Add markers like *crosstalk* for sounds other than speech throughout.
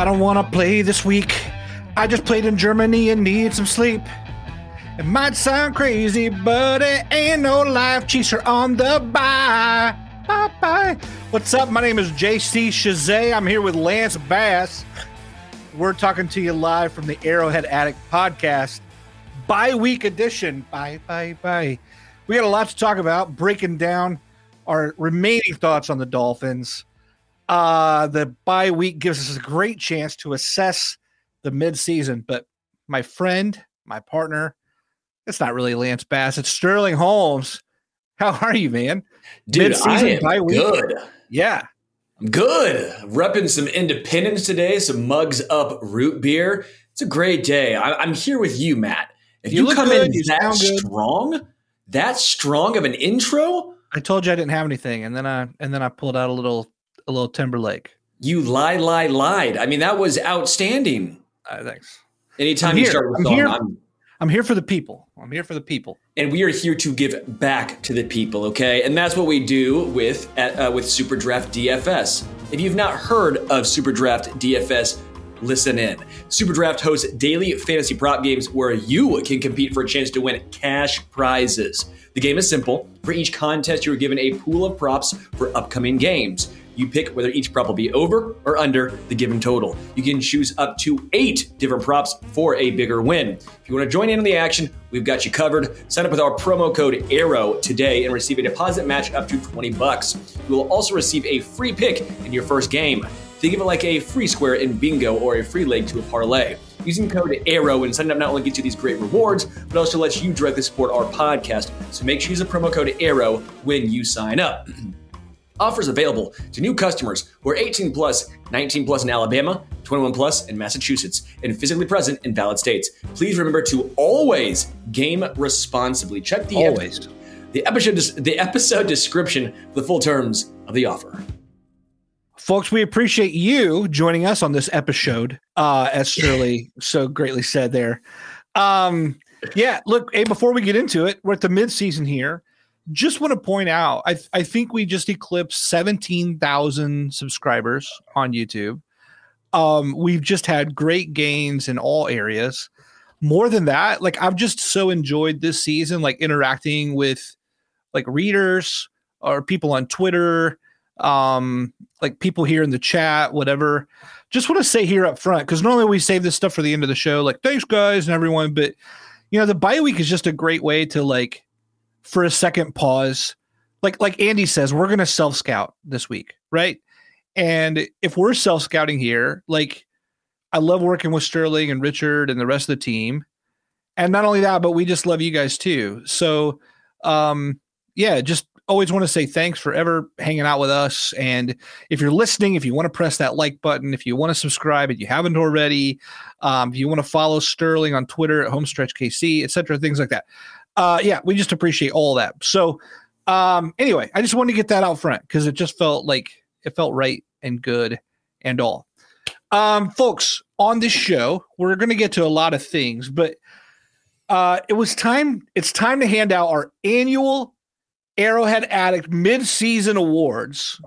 I don't want to play this week. I just played in Germany and need some sleep. It might sound crazy, but it ain't no life chaser on the bye. Bye bye. What's up? My name is JC Shazay. I'm here with Lance Bass. We're talking to you live from the Arrowhead Addict podcast, bye week edition. Bye bye bye. We got a lot to talk about, breaking down our remaining thoughts on the Dolphins. Uh, the bye week gives us a great chance to assess the midseason. But my friend, my partner, it's not really Lance Bass, it's Sterling Holmes. How are you, man? Dude, I am bye week? good. Yeah. I'm good. Repping some independence today, some mugs up root beer. It's a great day. I, I'm here with you, Matt. If You you, come good, in you that strong, that strong of an intro, I told you I didn't have anything, and then I and then I pulled out a little a little Timberlake. you lie, lie, lied. I mean, that was outstanding. Uh, thanks. Anytime I'm you start with I'm song, here. I'm, I'm here for the people. I'm here for the people. and we are here to give back to the people, okay? And that's what we do with uh, with Super Draft DFS. If you've not heard of Super Draft DFS, listen in. Super Draft hosts daily fantasy prop games where you can compete for a chance to win cash prizes. The game is simple. For each contest, you are given a pool of props for upcoming games. You pick whether each prop will be over or under the given total. You can choose up to eight different props for a bigger win. If you want to join in on the action, we've got you covered. Sign up with our promo code ARROW today and receive a deposit match up to 20 bucks. You will also receive a free pick in your first game. Think of it like a free square in bingo or a free leg to a parlay. Using code ARROW and signing up not only gets you these great rewards, but also lets you directly support our podcast. So make sure you use the promo code ARROW when you sign up. *clears throat* Offers available to new customers who are 18 plus, 19 plus in Alabama, 21 plus in Massachusetts, and physically present in valid states. Please remember to always game responsibly. Check the Always. the episode the episode description for the full terms of the offer. Folks, we appreciate you joining us on this episode, uh, as Shirley so greatly said there. Um, yeah, look, hey, before we get into it, we're at the midseason here. Just want to point out, I, I think we just eclipsed 17,000 subscribers on YouTube. Um, we've just had great gains in all areas. More than that, like I've just so enjoyed this season, like interacting with like readers or people on Twitter, um, like people here in the chat, whatever. Just want to say here up front, because normally we save this stuff for the end of the show, like thanks guys and everyone, but you know, the bye week is just a great way to like for a second pause. Like like Andy says, we're gonna self scout this week, right? And if we're self scouting here, like I love working with Sterling and Richard and the rest of the team. And not only that, but we just love you guys too. So um yeah, just always want to say thanks for ever hanging out with us. And if you're listening, if you want to press that like button, if you want to subscribe, if you haven't already, um, if you want to follow Sterling on Twitter at HomestretchKC, etc., things like that. Uh, yeah, we just appreciate all that. So um, anyway, I just wanted to get that out front because it just felt like it felt right and good and all. Um, folks, on this show, we're going to get to a lot of things, but uh, it was time. It's time to hand out our annual Arrowhead Addict mid-season awards.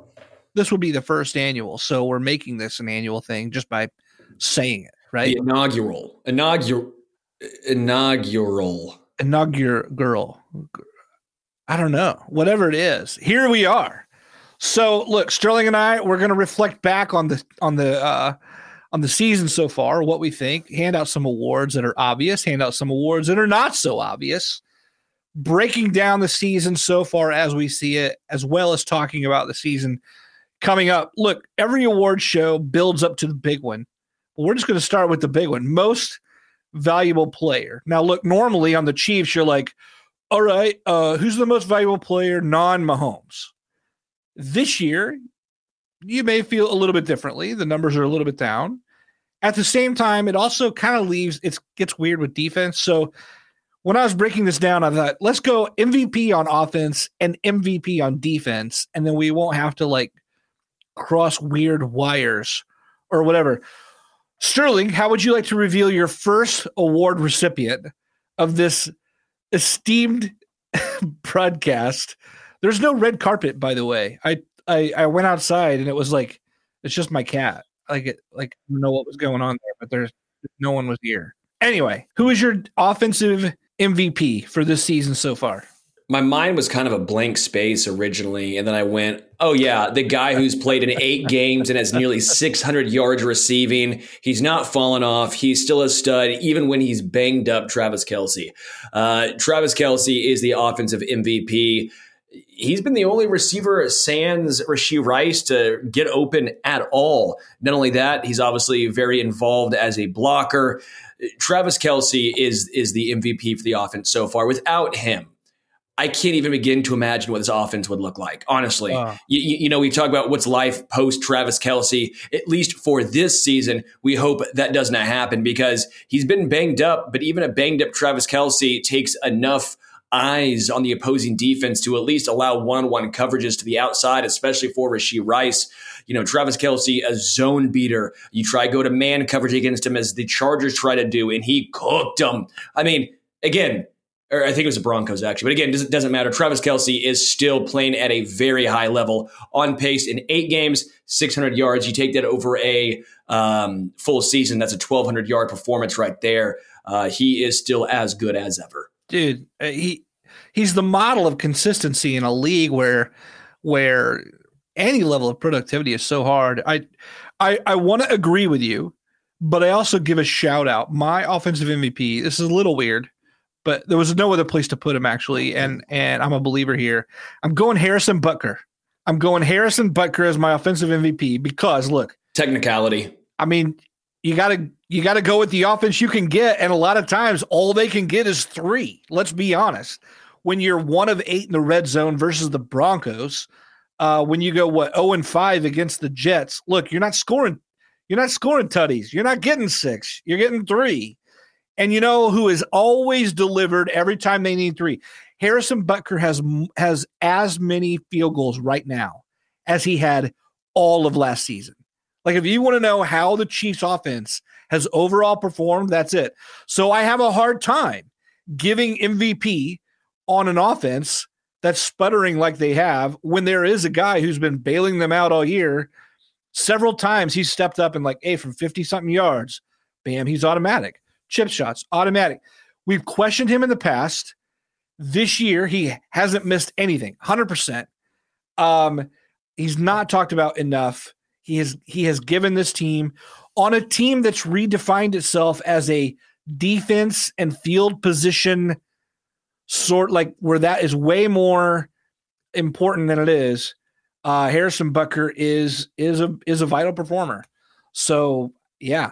This will be the first annual, so we're making this an annual thing just by saying it, right? The inaugural, inaugural, inaugural. Inaugural girl. I don't know, whatever it is. Here we are. So look, Sterling and I, we're going to reflect back on the on the uh, on the season so far, what we think, hand out some awards that are obvious, hand out some awards that are not so obvious, breaking down the season so far as we see it, as well as talking about the season coming up. Look, every award show builds up to the big one. We're just going to start with the big one most valuable player. Now, look, normally on the Chiefs, you're like, all right, uh, who's the most valuable player non Mahomes? This year, you may feel a little bit differently. The numbers are a little bit down. At the same time, it also kind of leaves it gets weird with defense. So when I was breaking this down, I thought let's go MVP on offense and MVP on defense, and then we won't have to like cross weird wires or whatever. Sterling, how would you like to reveal your first award recipient of this esteemed *laughs* broadcast? There's no red carpet, by the way. I I, I went outside and it was like it's just my cat. Like it like I don't know what was going on there, but there's no one was here. Anyway, who is your offensive MVP for this season so far? My mind was kind of a blank space originally, and then I went, "Oh yeah, the guy who's played in eight *laughs* games and has nearly 600 yards receiving. He's not fallen off. He's still a stud, even when he's banged up." Travis Kelce. Uh, Travis Kelce is the offensive MVP he's been the only receiver sans Rashee Rice to get open at all. Not only that, he's obviously very involved as a blocker. Travis Kelce is is the MVP for the offense so far. Without him, I can't even begin to imagine what this offense would look like. Honestly, you, you, know, we talk about what's life post Travis Kelce. At least for this season, we hope that does not happen because he's been banged up. But even a banged up Travis Kelce takes enough eyes on the opposing defense to at least allow one-on-one coverages to the outside, especially for Rashee Rice. You know, Travis Kelce, a zone beater. You try go to man coverage against him as the Chargers try to do, and he cooked them. I mean, again, or I think it was the Broncos actually, but again, it doesn't matter. Travis Kelce is still playing at a very high level, on pace in eight games, 600 yards. You take that over a um, full season, that's a 1,200 yard performance right there. Uh, he is still as good as ever dude. Uh, he he's the model of consistency in a league where where any level of productivity is so hard. I I I want to agree with you, but I also give a shout out. My offensive MVP. This is a little weird, but there was no other place to put him actually, and and I'm a believer here. I'm going Harrison Butker. I'm going Harrison Butker as my offensive MVP because look, technicality. I mean, you got to you got to go with the offense you can get, and a lot of times all they can get is three. Let's be honest. When you're one of eight in the red zone versus the Broncos, uh, when you go what zero oh and five against the Jets, look, you're not scoring. You're not scoring tutties. You're not getting six. You're getting three. And you know who is always delivered every time they need three? Harrison Butker has has as many field goals right now as he had all of last season. Like, if you want to know how the Chiefs offense has overall performed, that's it. So I have a hard time giving MVP on an offense that's sputtering like they have when there is a guy who's been bailing them out all year. Several times he's stepped up and like, hey, from 50 something yards, bam, he's automatic. Chip shots, automatic. We've questioned him in the past. This year, he hasn't missed anything, 100%. Um, he's not talked about enough he has he has given this team on a team that's redefined itself as a defense and field position sort like where that is way more important than it is. Uh, Harrison Butker is is a is a vital performer. So yeah,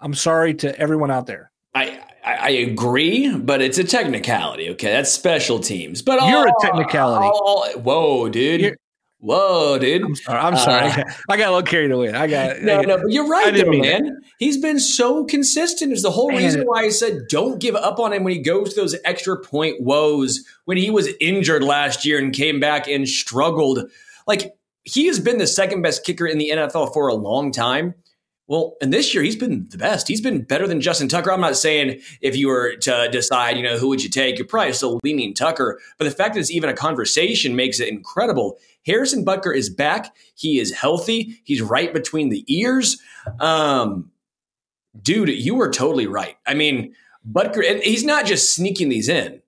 I'm sorry to everyone out there. I I agree, but it's a technicality. Okay, that's special teams. But you're a technicality. All, whoa, dude! You're, Whoa, dude! I'm sorry. I'm sorry. Uh, I, *laughs* got, I, got, a little carried away. I got no, no, but you're right, though, man. It. He's been so consistent. Is the whole reason why I said don't give up on him when he goes to those extra point woes when he was injured last year and came back and struggled. Like he has been the second best kicker in the NFL for a long time. Well, and this year he's been the best. He's been better than Justin Tucker. I'm not saying if you were to decide, you know, who would you take, you're probably still leaning Tucker. But the fact that it's even a conversation makes it incredible. Harrison Butker is back. He is healthy. He's right between the ears. Um, dude, you were totally right. I mean, Butker, and he's not just sneaking these in.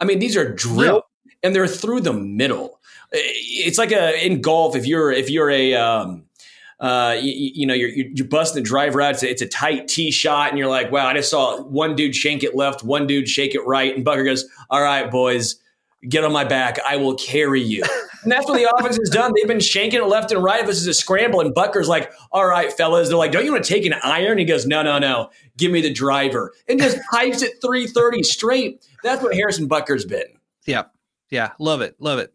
I mean, these are drilled and they're through the middle. It's like a in golf if you're if you're a um, uh, you, you, know, you're, you're busting the driver out. It's a, it's a tight tee shot, and you're like, wow, I just saw one dude shank it left, one dude shake it right. And Butker goes, all right, boys, get on my back. I will carry you. And that's what the *laughs* offense has done. They've been shanking it left and right. This is a scramble. And Butker's like, all right, fellas. They're like, don't you want to take an iron? He goes, no, no, no. Give me the driver. And just *laughs* pipes it 330 straight. That's what Harrison Butker's been. Yeah. Yeah. Love it. Love it.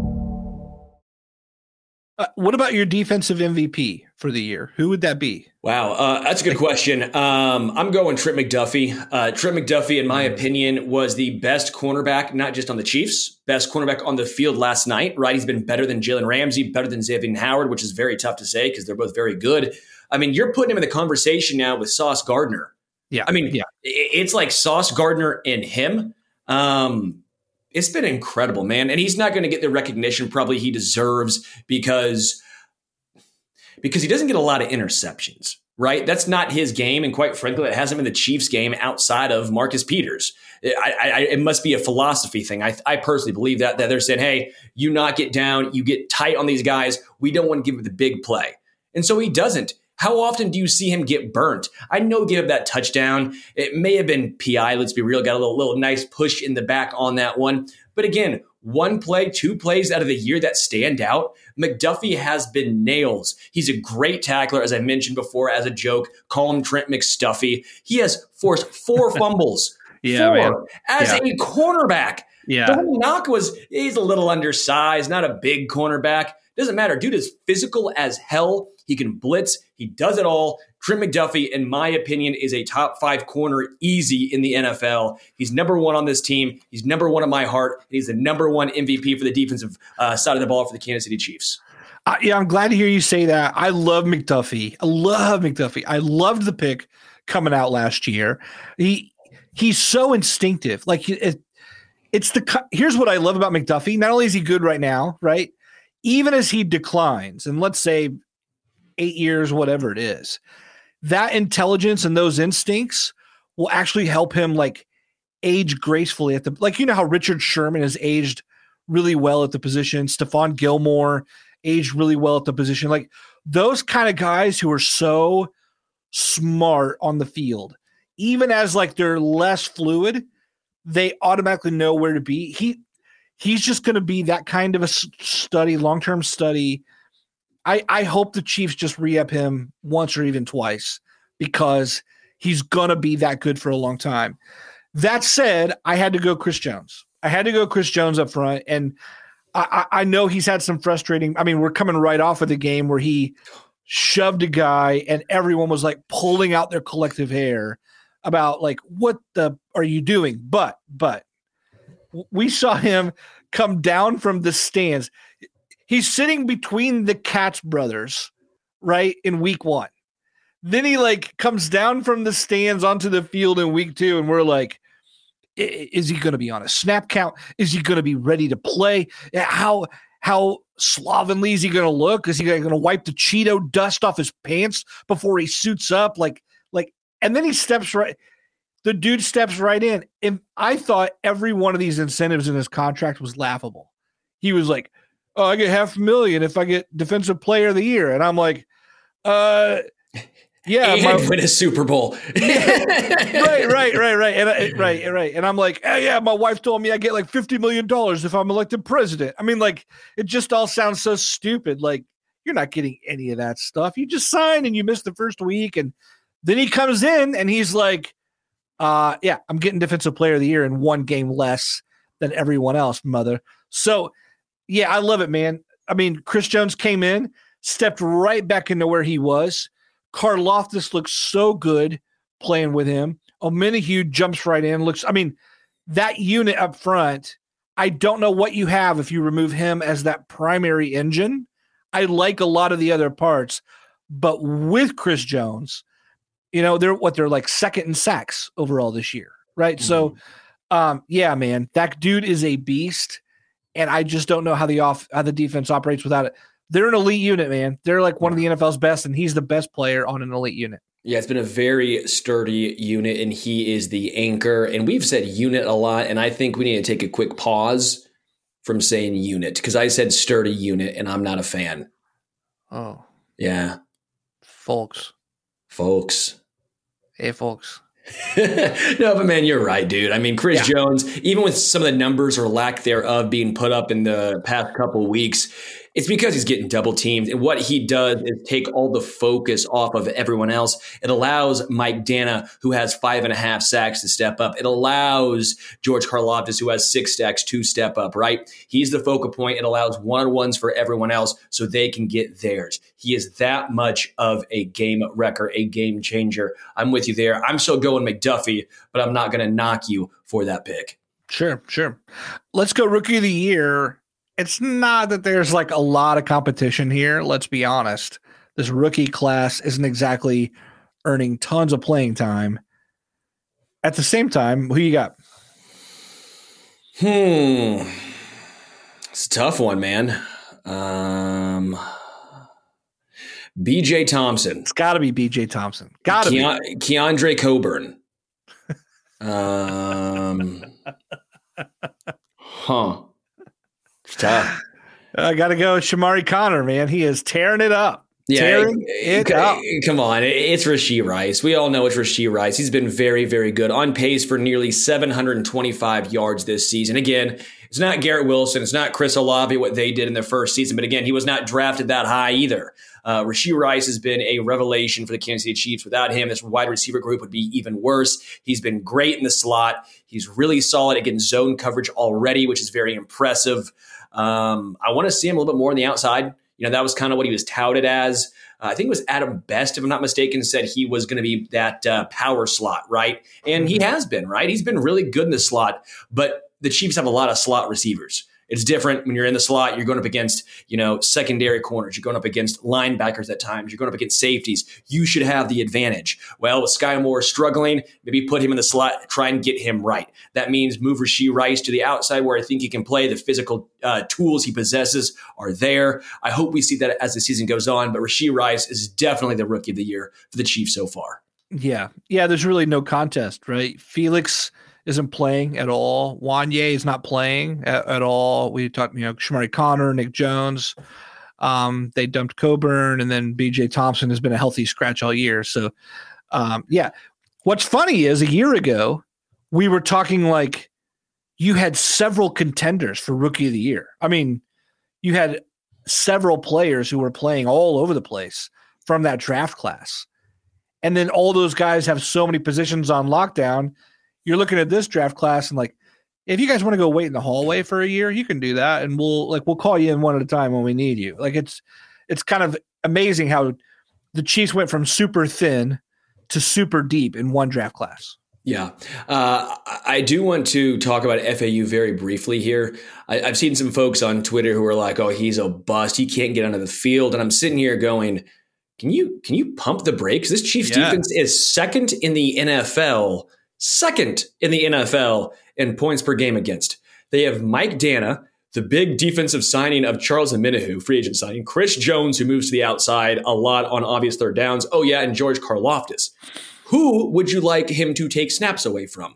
Uh, what about your defensive MVP for the year? Who would that be? Wow, uh, that's a good question. Um, I'm going Trent McDuffie. Uh, Trent McDuffie, in my opinion, was the best cornerback, not just on the Chiefs, best cornerback on the field last night. Right, he's been better than Jalen Ramsey, better than Xavier Howard, which is very tough to say because they're both very good. I mean, you're putting him in the conversation now with Sauce Gardner. Yeah, I mean, yeah, it's like Sauce Gardner and him. Um, it's been incredible, man. And he's not going to get the recognition probably he deserves because because he doesn't get a lot of interceptions, right? That's not his game, and quite frankly, it hasn't been the Chiefs' game outside of Marcus Peters. I, I, it must be a philosophy thing. I, I personally believe that that they're saying, "Hey, you knock it down, you get tight on these guys. We don't want to give him the big play," and so he doesn't. How often do you see him get burnt? I know give up that touchdown. It may have been PI. Let's be real. Got a little, little nice push in the back on that one. But again, one play, two plays out of the year that stand out. McDuffie has been nails. He's a great tackler, as I mentioned before, as a joke. Call him Trent McStuffy. He has forced four *laughs* fumbles. yeah, four man. as Yeah. a cornerback. Yeah. The whole knock was he's a little undersized, not a big cornerback. Doesn't matter. Dude is physical as hell. He can blitz. He does it all. Trent McDuffie, in my opinion, is a top five corner easy in the NFL. He's number one on this team. He's number one in my heart. He's the number one MVP for the defensive uh, side of the ball for the Kansas City Chiefs. Uh, yeah, I'm glad to hear you say that. I love McDuffie. I love McDuffie. I loved the pick coming out last year. He he's so instinctive. Like it, it's the here's what I love about McDuffie. Not only is he good right now, right? Even as he declines, and let's say eight years, whatever it is, that intelligence and those instincts will actually help him like age gracefully at the like you know how Richard Sherman has aged really well at the position, Stephon Gilmore aged really well at the position. Like those kind of guys who are so smart on the field, even as like they're less fluid, they automatically know where to be. He he's just going to be that kind of a study, long term study. I I hope the Chiefs just re up him once or even twice because he's gonna be that good for a long time. That said, I had to go Chris Jones. I had to go Chris Jones up front, and I I know he's had some frustrating. I mean, we're coming right off of the game where he shoved a guy, and everyone was like pulling out their collective hair about like what the are you doing? But but we saw him come down from the stands. He's sitting between the Katz brothers, right in week one. Then he like comes down from the stands onto the field in week two, and we're like, "I- i- is he going to be on a snap count? Is he going to be ready to play? How how slovenly is he going to look? Is he going to wipe the Cheeto dust off his pants before he suits up? Like like, and then he steps right. The dude steps right in. And I thought every one of these incentives in his contract was laughable. He was like, "Oh, I get half a million if I get defensive player of the year," and I'm like, "Uh." Yeah, and my- *laughs* win a Super Bowl. *laughs* right, right, right, right, and I, *laughs* right, right, and I'm like, oh, yeah, my wife told me I get like fifty million dollars if I'm elected president. I mean, like, it just all sounds so stupid. Like, you're not getting any of that stuff. You just sign and you miss the first week, and then he comes in and he's like, uh, yeah, I'm getting defensive player of the year in one game less than everyone else, mother. So, yeah, I love it, man. I mean, Chris Jones came in, stepped right back into where he was. Karlaftis looks so good playing with him. Omenihu jumps right in. Looks, I mean, that unit up front. I don't know what you have if you remove him as that primary engine. I like a lot of the other parts, but with Chris Jones, you know, they're what they're like second in sacks overall this year, right? Mm-hmm. So, um, yeah, man, that dude is a beast, and I just don't know how the off how the defense operates without it. They're an elite unit, man. They're like one of the NFL's best, and he's the best player on an elite unit. Yeah, it's been a very sturdy unit, and he is the anchor. And we've said unit a lot, and I think we need to take a quick pause from saying unit because I said sturdy unit, and I'm not a fan. Oh, yeah, folks, folks, hey, folks. *laughs* no, but man, you're right, dude. I mean, Chris yeah. Jones, even with some of the numbers or lack thereof being put up in the past couple weeks, it's because he's getting double teamed. And what he does is take all the focus off of everyone else. It allows Mike Danna, who has five and a half sacks, to step up. It allows George Karlaftis, who has six sacks, to step up, right? He's the focal point. It allows one on ones for everyone else so they can get theirs. He is that much of a game wrecker, a game changer. I'm with you there. I'm still going McDuffie, but I'm not going to knock you for that pick. Sure, sure. Let's go rookie of the year it's not that there's like a lot of competition here. Let's be honest. This rookie class isn't exactly earning tons of playing time. At the same time, who you got? Hmm. It's a tough one, man. Um, BJ Thompson. It's got to be BJ Thompson. Got to Keon- be. Keondre Coburn. um, *laughs* huh. Tough. *sighs* I got to go with Chamarri Conner, man. He is tearing it up. Yeah, tearing it, it up. Come on, it's Rashee Rice. We all know it's Rashee Rice. He's been very, very good, on pace for nearly 725 yards this season. Again, it's not Garrett Wilson, it's not Chris Olave what they did in their first season, but again, he was not drafted that high either. Uh, Rashee Rice has been a revelation for the Kansas City Chiefs. Without him, this wide receiver group would be even worse. He's been great in the slot. He's really solid against zone coverage already, which is very impressive. Um, I want to see him a little bit more on the outside. You know, that was kind of what he was touted as. Uh, I think it was Adam Best, if I'm not mistaken, said he was going to be that uh, power slot, right? And he has been, right? He's been really good in the slot, but the Chiefs have a lot of slot receivers. It's different when you're in the slot. You're going up against, you know, secondary corners. You're going up against linebackers at times. You're going up against safeties. You should have the advantage. Well, with Skyy Moore struggling, maybe put him in the slot, try and get him right. That means move Rashee Rice to the outside where I think he can play. The physical uh, tools he possesses are there. I hope we see that as the season goes on. But Rashee Rice is definitely the rookie of the year for the Chiefs so far. Yeah. Yeah. There's really no contest, right? Felix isn't playing at all. Wanya is not playing at, at, all. We talked, you know, Chamarri Conner, Nick Jones. Um, they dumped Coburn, and then BJ Thompson has been a healthy scratch all year. So, um, yeah. What's funny is a year ago, we were talking like you had several contenders for rookie of the year. I mean, you had several players who were playing all over the place from that draft class. And then all those guys have so many positions on lockdown you're looking at this draft class and like if you guys want to go wait in the hallway for a year, you can do that, and we'll like we'll call you in one at a time when we need you. Like it's it's kind of amazing how the Chiefs went from super thin to super deep in one draft class. Yeah. Uh, I do want to talk about FAU very briefly here. I, have seen some folks on Twitter who are like, oh, he's a bust. He can't get onto the field. And I'm sitting here going, can you can you pump the brakes? This Chiefs yeah. defense is second in the NFL second in the NFL in points per game against. They have Mike Danna, the big defensive signing of Charles Omenihu, free agent signing, Chris Jones, who moves to the outside a lot on obvious third downs. Oh, yeah, and George Karlaftis. Who would you like him to take snaps away from?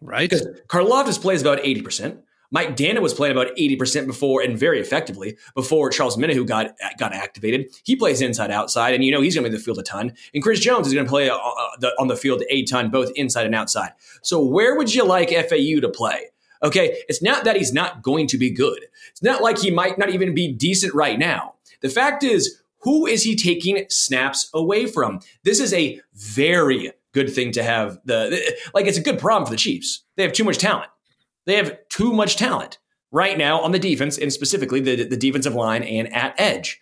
Right. Because Karlaftis plays about 80%. Mike Danna was playing about 80% before and very effectively before Charles Omenihu got got activated. He plays inside outside, and you know he's going to be the field a ton. And Chris Jones is going to play uh, uh, the, on the field a ton, both inside and outside. So where would you like FAU to play? Okay, it's not that he's not going to be good. It's not like he might not even be decent right now. The fact is, who is he taking snaps away from? This is a very good thing to have. The like, it's a good problem for the Chiefs. They have too much talent. They have too much talent right now on the defense and specifically the, the defensive line and at edge.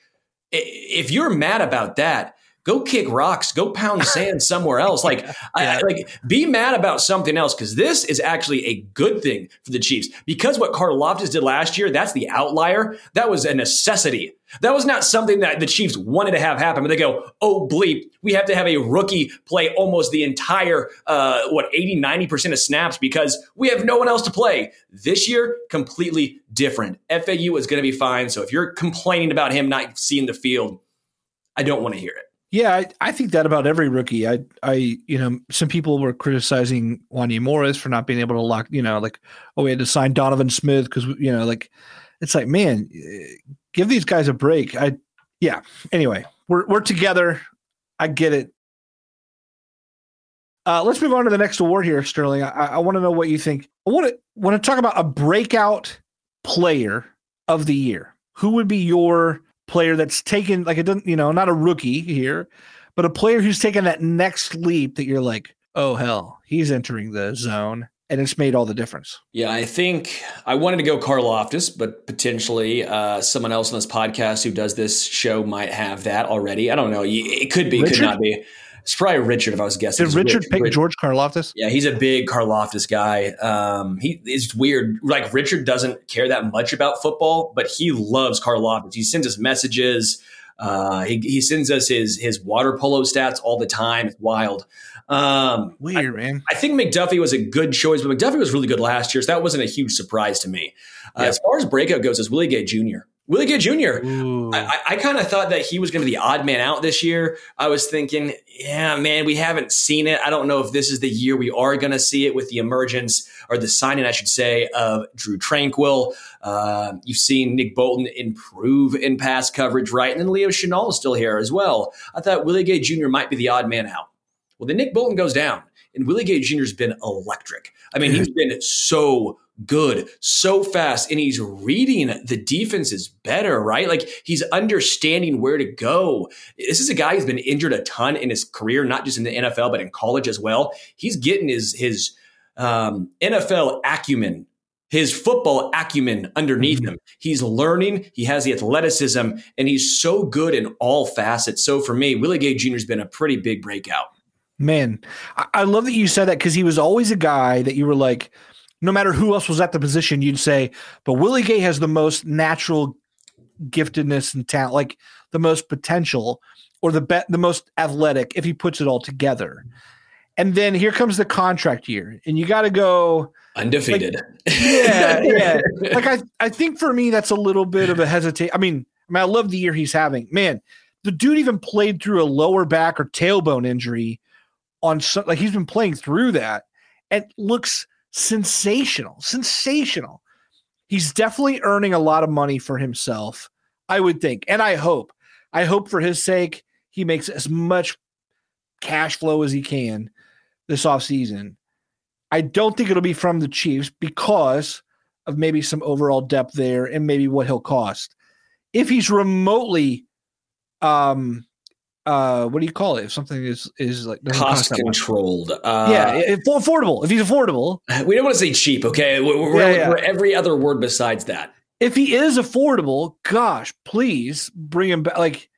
If you're mad about that, go kick rocks, go pound *laughs* sand somewhere else. Like, I, like be mad about something else because this is actually a good thing for the Chiefs. Because what Karlaftis did last year, that's the outlier. That was a necessity. That was not something that the Chiefs wanted to have happen. But they go, oh bleep, we have to have a rookie play almost the entire uh, what 80, 90 percent of snaps because we have no one else to play. This year, completely different. FAU is going to be fine. So if you're complaining about him not seeing the field, I don't want to hear it. Yeah, I, I, think that about every rookie. I, I, you know, some people were criticizing Wanya Morris for not being able to lock, you know, like, oh, we had to sign Donovan Smith because, you know, like, it's like, man, give these guys a break. I, yeah. Anyway, we're we're together. I get it. Uh, let's move on to the next award here, Sterling. I, I want to know what you think. I want to want to talk about a breakout player of the year. Who would be your player that's taken like it doesn't you know not a rookie here but a player who's taken that next leap that you're like oh hell he's entering the zone and it's made all the difference. Yeah i think i wanted to go Karlaftis but potentially uh, someone else on this podcast who does this show might have that already. I don't know. It could be Richard? could not be it's probably Richard if I was guessing. Did Richard Rich, pick George Karlaftis? Yeah, he's a big Karlaftis guy. Um, he is weird. Like Richard doesn't care that much about football, but he loves Karlaftis. He sends us messages. Uh, he, he sends us his his water polo stats all the time. It's wild. Um, Weird, I, man. I think McDuffie was a good choice, but McDuffie was really good last year, so that wasn't a huge surprise to me. Uh, yeah. As far as breakout goes, is Willie Gay Jr. Willie Gay Jr. Ooh. I, I kind of thought that he was going to be the odd man out this year. I was thinking, yeah, man, we haven't seen it. I don't know if this is the year we are going to see it with the emergence or the signing, I should say, of Drew Tranquill. Uh, you've seen Nick Bolton improve in pass coverage, right? And then Leo Chenal is still here as well. I thought Willie Gay Jr. might be the odd man out. Well, then Nick Bolton goes down, and Willie Gay Jr. has been electric. I mean, he's been so good, so fast, and he's reading the defenses better, right? Like he's understanding where to go. This is a guy who's been injured a ton in his career, not just in the NFL, but in college as well. He's getting his his um, NFL acumen his football acumen underneath mm-hmm. him. He's learning, he has the athleticism, and he's so good in all facets. So for me, Willie Gay Jr. has been a pretty big breakout. Man, I love that you said that because he was always a guy that you were like, no matter who else was at the position, you'd say, but Willie Gay has the most natural giftedness and talent, like the most potential or the be- the most athletic if he puts it all together. And then here comes the contract year, and you got to go undefeated. Like, yeah, yeah. *laughs* like I, I think for me that's a little bit of a hesitate. I mean, I mean, I love the year he's having. Man, the dude even played through a lower back or tailbone injury on like he's been playing through that and looks sensational, sensational. He's definitely earning a lot of money for himself, I would think. And I hope, I hope for his sake, he makes as much cash flow as he can this offseason. I don't think it'll be from the Chiefs because of maybe some overall depth there and maybe what he'll cost. If he's remotely um uh, what do you call it? If something is is like cost controlled, uh, yeah, if, affordable. If he's affordable, we don't want to say cheap. Okay, we're, yeah, yeah. we're, every other word besides that. If he is affordable, gosh, please bring him back. Like,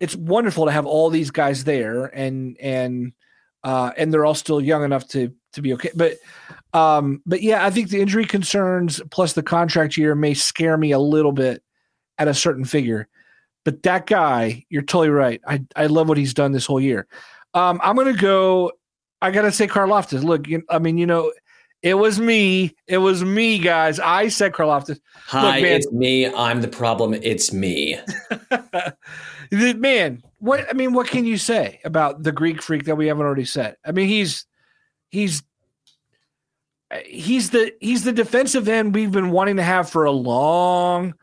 it's wonderful to have all these guys there, and and uh, and they're all still young enough to to be okay. But um, but yeah, I think the injury concerns plus the contract year may scare me a little bit at a certain figure. But that guy, you're totally right. I, I love what he's done this whole year. Um, I'm gonna go. I gotta say, Karlaftis. Look, you, I mean, you know, it was me. It was me, guys. I said Karlaftis. Hi, Look, man, it's me. I'm the problem. It's me. *laughs* man, what I mean, what can you say about the Greek freak that we haven't already said? I mean, he's he's he's the he's the defensive end we've been wanting to have for a long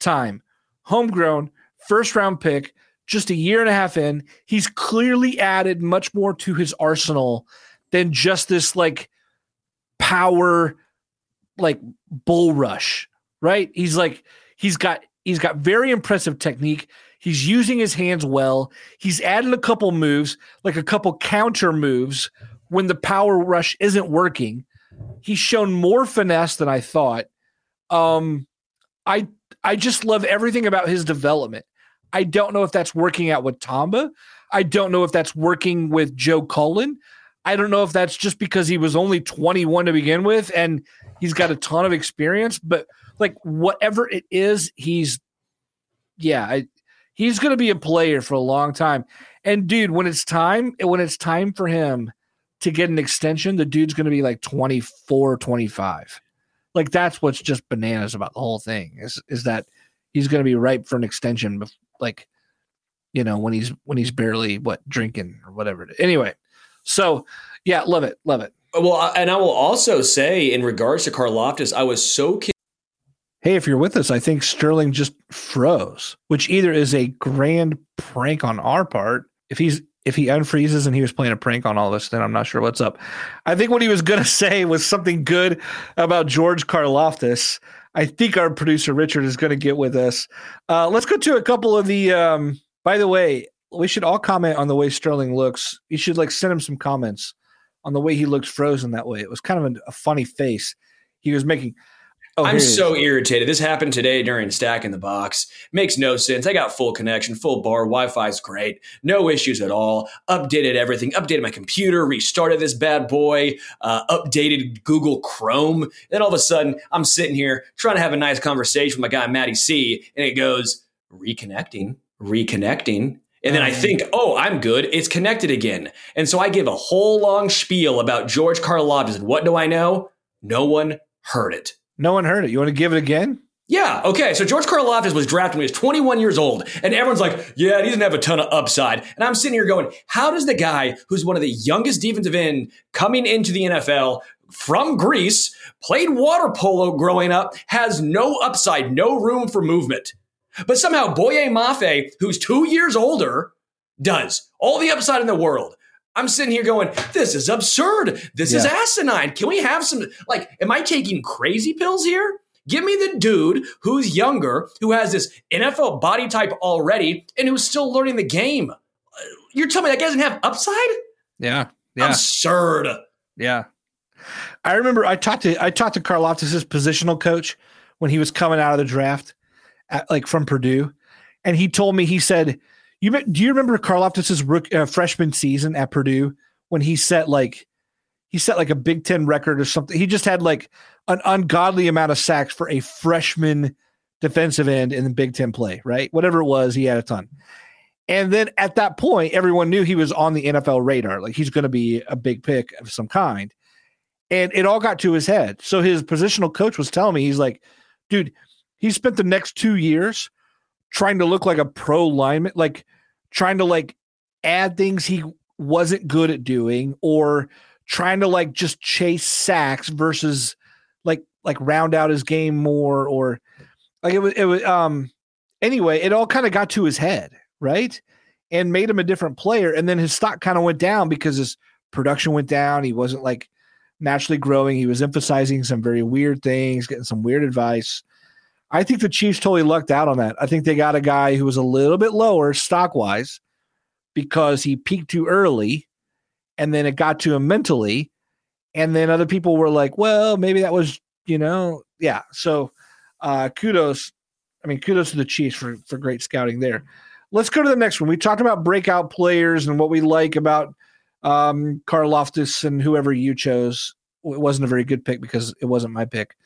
time. Homegrown, first round pick, just a year and a half in. He's clearly added much more to his arsenal than just this like power, like bull rush, right? He's like, he's got, he's got very impressive technique. He's using his hands well. He's added a couple moves, like a couple counter moves when the power rush isn't working. He's shown more finesse than I thought. Um, I I just love everything about his development. I don't know if that's working out with Tamba. I don't know if that's working with Joe Cullen. I don't know if that's just because he was only 21 to begin with and he's got a ton of experience, but like whatever it is, he's yeah, I, he's going to be a player for a long time. And dude, when it's time, when it's time for him to get an extension, the dude's going to be like 24, 25. Like that's what's just bananas about the whole thing is is that he's going to be ripe for an extension like you know when he's when he's barely what drinking or whatever. Anyway, so yeah, love it, love it. Uh, well, uh, and I will also say in regards to Karlaftis, I was so. Hey, if you're with us, I think Sterling just froze, which either is a grand prank on our part. If he's if he unfreezes and he was playing a prank on all this, then I'm not sure what's up. I think what he was gonna *laughs* say was something good about George Karlaftis. I think our producer Richard is going to get with us. Uh, let's go to a couple of the. Um, by the way, we should all comment on the way Sterling looks. You should like send him some comments on the way he looks frozen that way. It was kind of a, a funny face he was making. Oh, I'm so irritated. This happened today during Stack in the Box. Makes no sense. I got full connection, full bar. Wi Fi's great. No issues at all. Updated everything. Updated my computer. Restarted this bad boy. Uh, updated Google Chrome. Then all of a sudden, I'm sitting here trying to have a nice conversation with my guy, Matty C. And it goes reconnecting, reconnecting. And then I mm. think, oh, I'm good. It's connected again. And so I give a whole long spiel about George Karlaftis. And what do I know? No one heard it. No one heard it. You want to give it again? Yeah, okay. So George Karlaftis was drafted when he was 21 years old, and everyone's like, yeah, he doesn't have a ton of upside. And I'm sitting here going, how does the guy who's one of the youngest defensive end coming into the NFL from Greece, played water polo growing up, has no upside, no room for movement? But somehow Boye Mafe, who's two years older, does all the upside in the world. I'm sitting here going, this is absurd. This yeah. is asinine. Can we have some, like, am I taking crazy pills here? Give me the dude who's younger, who has this NFL body type already, and who's still learning the game. Uh, you're telling me that guy doesn't have upside? Yeah. Yeah. Absurd. Yeah. I remember I talked to I talked to Karlaftis' positional coach when he was coming out of the draft, at, like from Purdue, and he told me he said you do you remember Karlaftis's rook, uh, freshman season at Purdue when he set like he set like a Big Ten record or something? He just had like an ungodly amount of sacks for a freshman defensive end in the Big Ten play, right? Whatever it was, he had a ton. And then at that point, everyone knew he was on the NFL radar. Like he's going to be a big pick of some kind. And it all got to his head. So his positional coach was telling me, he's like, dude, he spent the next two years trying to look like a pro lineman, like trying to like add things he wasn't good at doing or trying to like just chase sacks versus like like round out his game more or like it was it was um anyway it all kind of got to his head right? And made him a different player and then his stock kind of went down because his production went down. He wasn't like naturally growing. He was emphasizing some very weird things getting some weird advice I think the Chiefs totally lucked out on that. I think they got a guy who was a little bit lower stock wise because he peaked too early and then it got to him mentally. And then other people were like, well, maybe that was, you know, yeah. So uh, kudos. I mean, kudos to the Chiefs for, for great scouting there. Let's go to the next one. We talked about breakout players and what we like about um, Karlaftis and whoever you chose. It wasn't a very good pick because it wasn't my pick.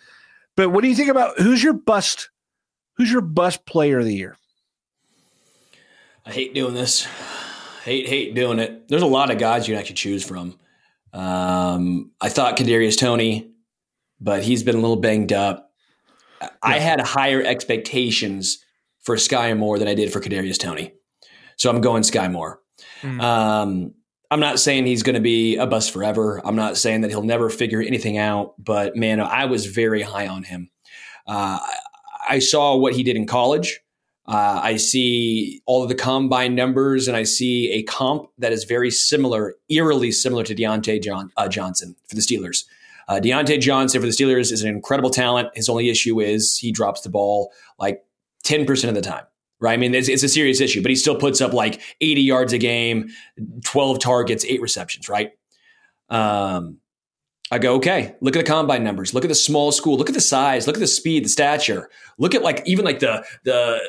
But what do you think about who's your bust? Who's your bust player of the year? I hate doing this. Hate hate doing it. There's a lot of guys you can actually choose from. Um, I thought Kadarius Toney, but he's been a little banged up. Yeah. I had higher expectations for Skyy Moore than I did for Kadarius Toney, so I'm going Skyy Moore. Mm. Um, I'm not saying he's going to be a bust forever. I'm not saying that he'll never figure anything out, but man, I was very high on him. Uh, I saw what he did in college. Uh, I see all of the combine numbers, and I see a comp that is very similar, eerily similar to Diontae John, uh, Johnson for the Steelers. Uh, Diontae Johnson for the Steelers is an incredible talent. His only issue is he drops the ball like 10% of the time right? I mean, it's, it's, a serious issue, but he still puts up like 80 yards a game, 12 targets, eight receptions, right? Um, I go, okay, look at the combine numbers. Look at the small school. Look at the size. Look at the speed, the stature. Look at like even like the the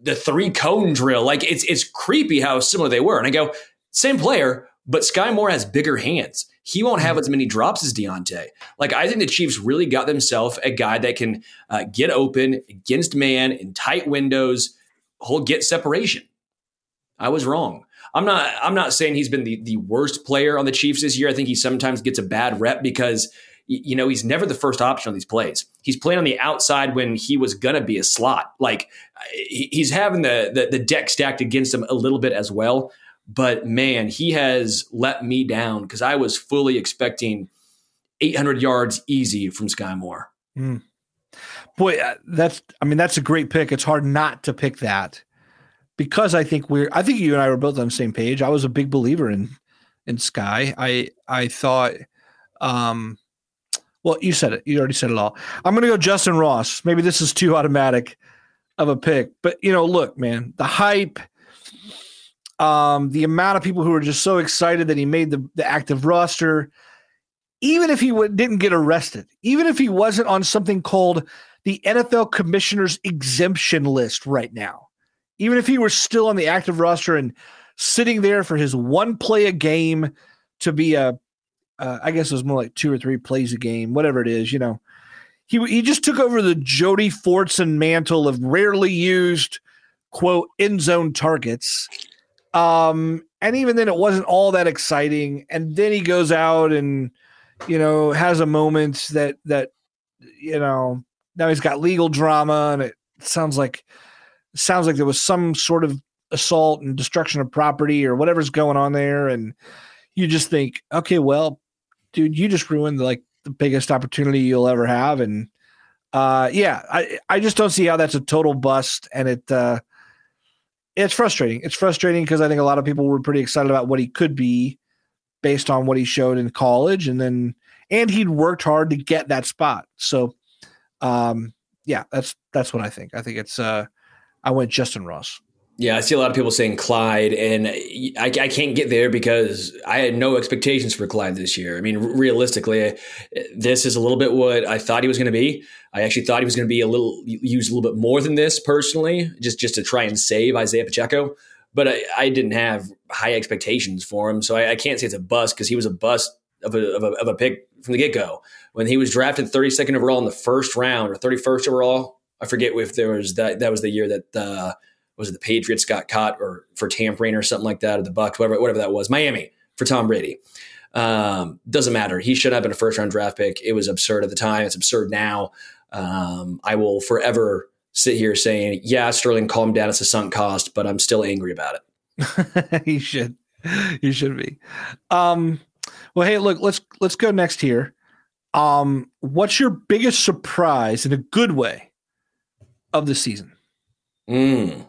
the three cone drill. Like it's it's creepy how similar they were. And I go, same player, but Skyy Moore has bigger hands. He won't have as many drops as Diontae. Like I think the Chiefs really got themselves a guy that can uh, get open against man in tight windows. He'll get separation. I was wrong. I'm not. I'm not saying he's been the the worst player on the Chiefs this year. I think he sometimes gets a bad rep because you know, he's never the first option on these plays. He's playing on the outside when he was gonna be a slot. Like he's having the, the, the deck stacked against him a little bit as well. But man, he has let me down because I was fully expecting 800 yards easy from Skyy Moore. Mm. Boy, uh, that's I mean that's a great pick. It's hard not to pick that because I think we're I think you and I were both on the same page. I was a big believer in in Skyy. I I thought um well, you said it. You already said it all. I'm going to go Justyn Ross. Maybe this is too automatic of a pick, but you know, look, man, the hype, um, the amount of people who were just so excited that he made the, the active roster, even if he w- didn't get arrested, even if he wasn't on something called the NFL commissioner's exemption list right now, even if he were still on the active roster and sitting there for his one play a game to be a uh, I guess it was more like two or three plays a game, whatever it is, you know. He he just took over the Jody Fortson mantle of rarely used quote end zone targets. Um, and even then, it wasn't all that exciting. And then he goes out and you know has a moment that that you know now he's got legal drama, and it sounds like sounds like there was some sort of assault and destruction of property or whatever's going on there, and you just think, okay, well, dude, you just ruined like the biggest opportunity you'll ever have. And uh, yeah, I I just don't see how that's a total bust. And it uh, it's frustrating. It's frustrating because I think a lot of people were pretty excited about what he could be based on what he showed in college, and then and he'd worked hard to get that spot. So, um, yeah, that's that's what I think. I think it's uh, I went Justyn Ross. Yeah, I see a lot of people saying Clyde, and I, I, can't get there because I had no expectations for Clyde this year. I mean, realistically, this is a little bit what I thought he was going to be. I actually thought he was going to be a little use a little bit more than this personally, just just to try and save Isaiah Pacheco. But I, I didn't have high expectations for him, so I, I can't say it's a bust because he was a bust of a, of a, of a pick from the get go when he was drafted 32nd overall in the first round or 31st overall. I forget if there was that that was the year that. Uh, was it the Patriots got caught or for tampering or something like that, or the Bucks, whatever, whatever that was, Miami for Tom Brady. Um, doesn't matter. He should have been a first round draft pick. It was absurd at the time. It's absurd now. Um, I will forever sit here saying, yeah, Sterling, calm down. It's a sunk cost, but I'm still angry about it. *laughs* you should, you should be. Um, well, hey, look, let's let's go next here. Um, what's your biggest surprise in a good way of the season? Mm.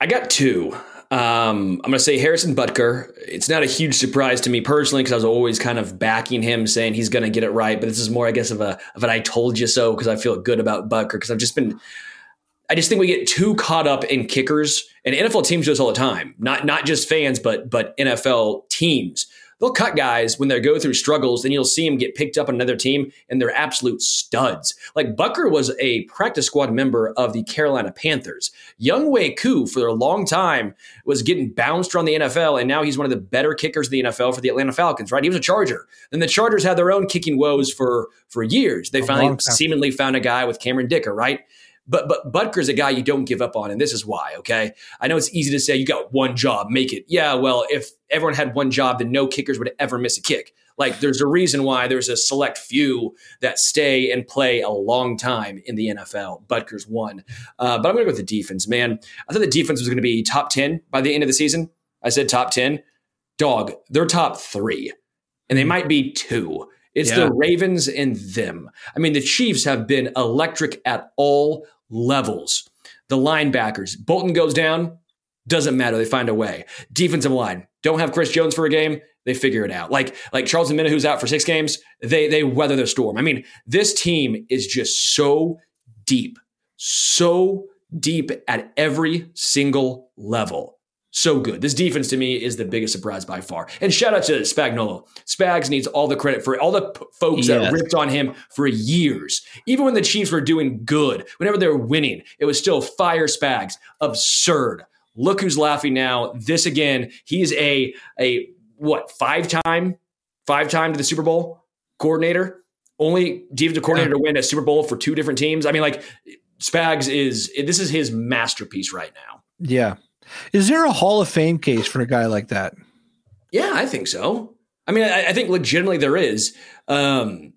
I got two. Um, I'm going to say Harrison Butker. It's not a huge surprise to me personally because I was always kind of backing him, saying he's going to get it right. But this is more, I guess, of a of an "I told you so" because I feel good about Butker because I've just been. I just think we get too caught up in kickers, and NFL teams do this all the time. Not not just fans, but but NFL teams they'll cut guys when they go through struggles, and you'll see them get picked up on another team, and they're absolute studs. Like Butker was a practice squad member of the Carolina Panthers. Younghoe Koo, for a long time, was getting bounced around the NFL, and now he's one of the better kickers of the NFL for the Atlanta Falcons, right? He was a Charger. Then the Chargers had their own kicking woes for, for years. They finally seemingly found a guy with Cameron Dicker, right? But but Butker's a guy you don't give up on, and this is why. Okay, I know it's easy to say you got one job, make it. Yeah, well, if everyone had one job, then no kickers would ever miss a kick. Like there's a reason why there's a select few that stay and play a long time in the NFL. Butker's one, uh, but I'm going to go with the defense. Man, I thought the defense was going to be top ten by the end of the season. I said top ten. Dog, they're top three, and they might be two. It's yeah. the Ravens and them. I mean, the Chiefs have been electric at all levels. The linebackers, Bolton goes down, doesn't matter. They find a way. Defensive line, don't have Chris Jones for a game. They figure it out. Like like Charles Omenihu, who's out for six games, they they weather the storm. I mean, this team is just so deep, so deep at every single level. So good. This defense to me is the biggest surprise by far. And shout out to Spagnolo. Spags needs all the credit for all the p- folks that ripped on him for years. Even when the Chiefs were doing good, whenever they were winning, it was still fire Spags. Absurd. Look who's laughing now. This again, he's a a what five time, five time to the Super Bowl coordinator. Only defensive coordinator yeah. to win a Super Bowl for two different teams. I mean, like Spags is this is his masterpiece right now. Yeah, is there a Hall of Fame case for a guy like that? Yeah, I think so. I mean, I, I think legitimately there is. Um,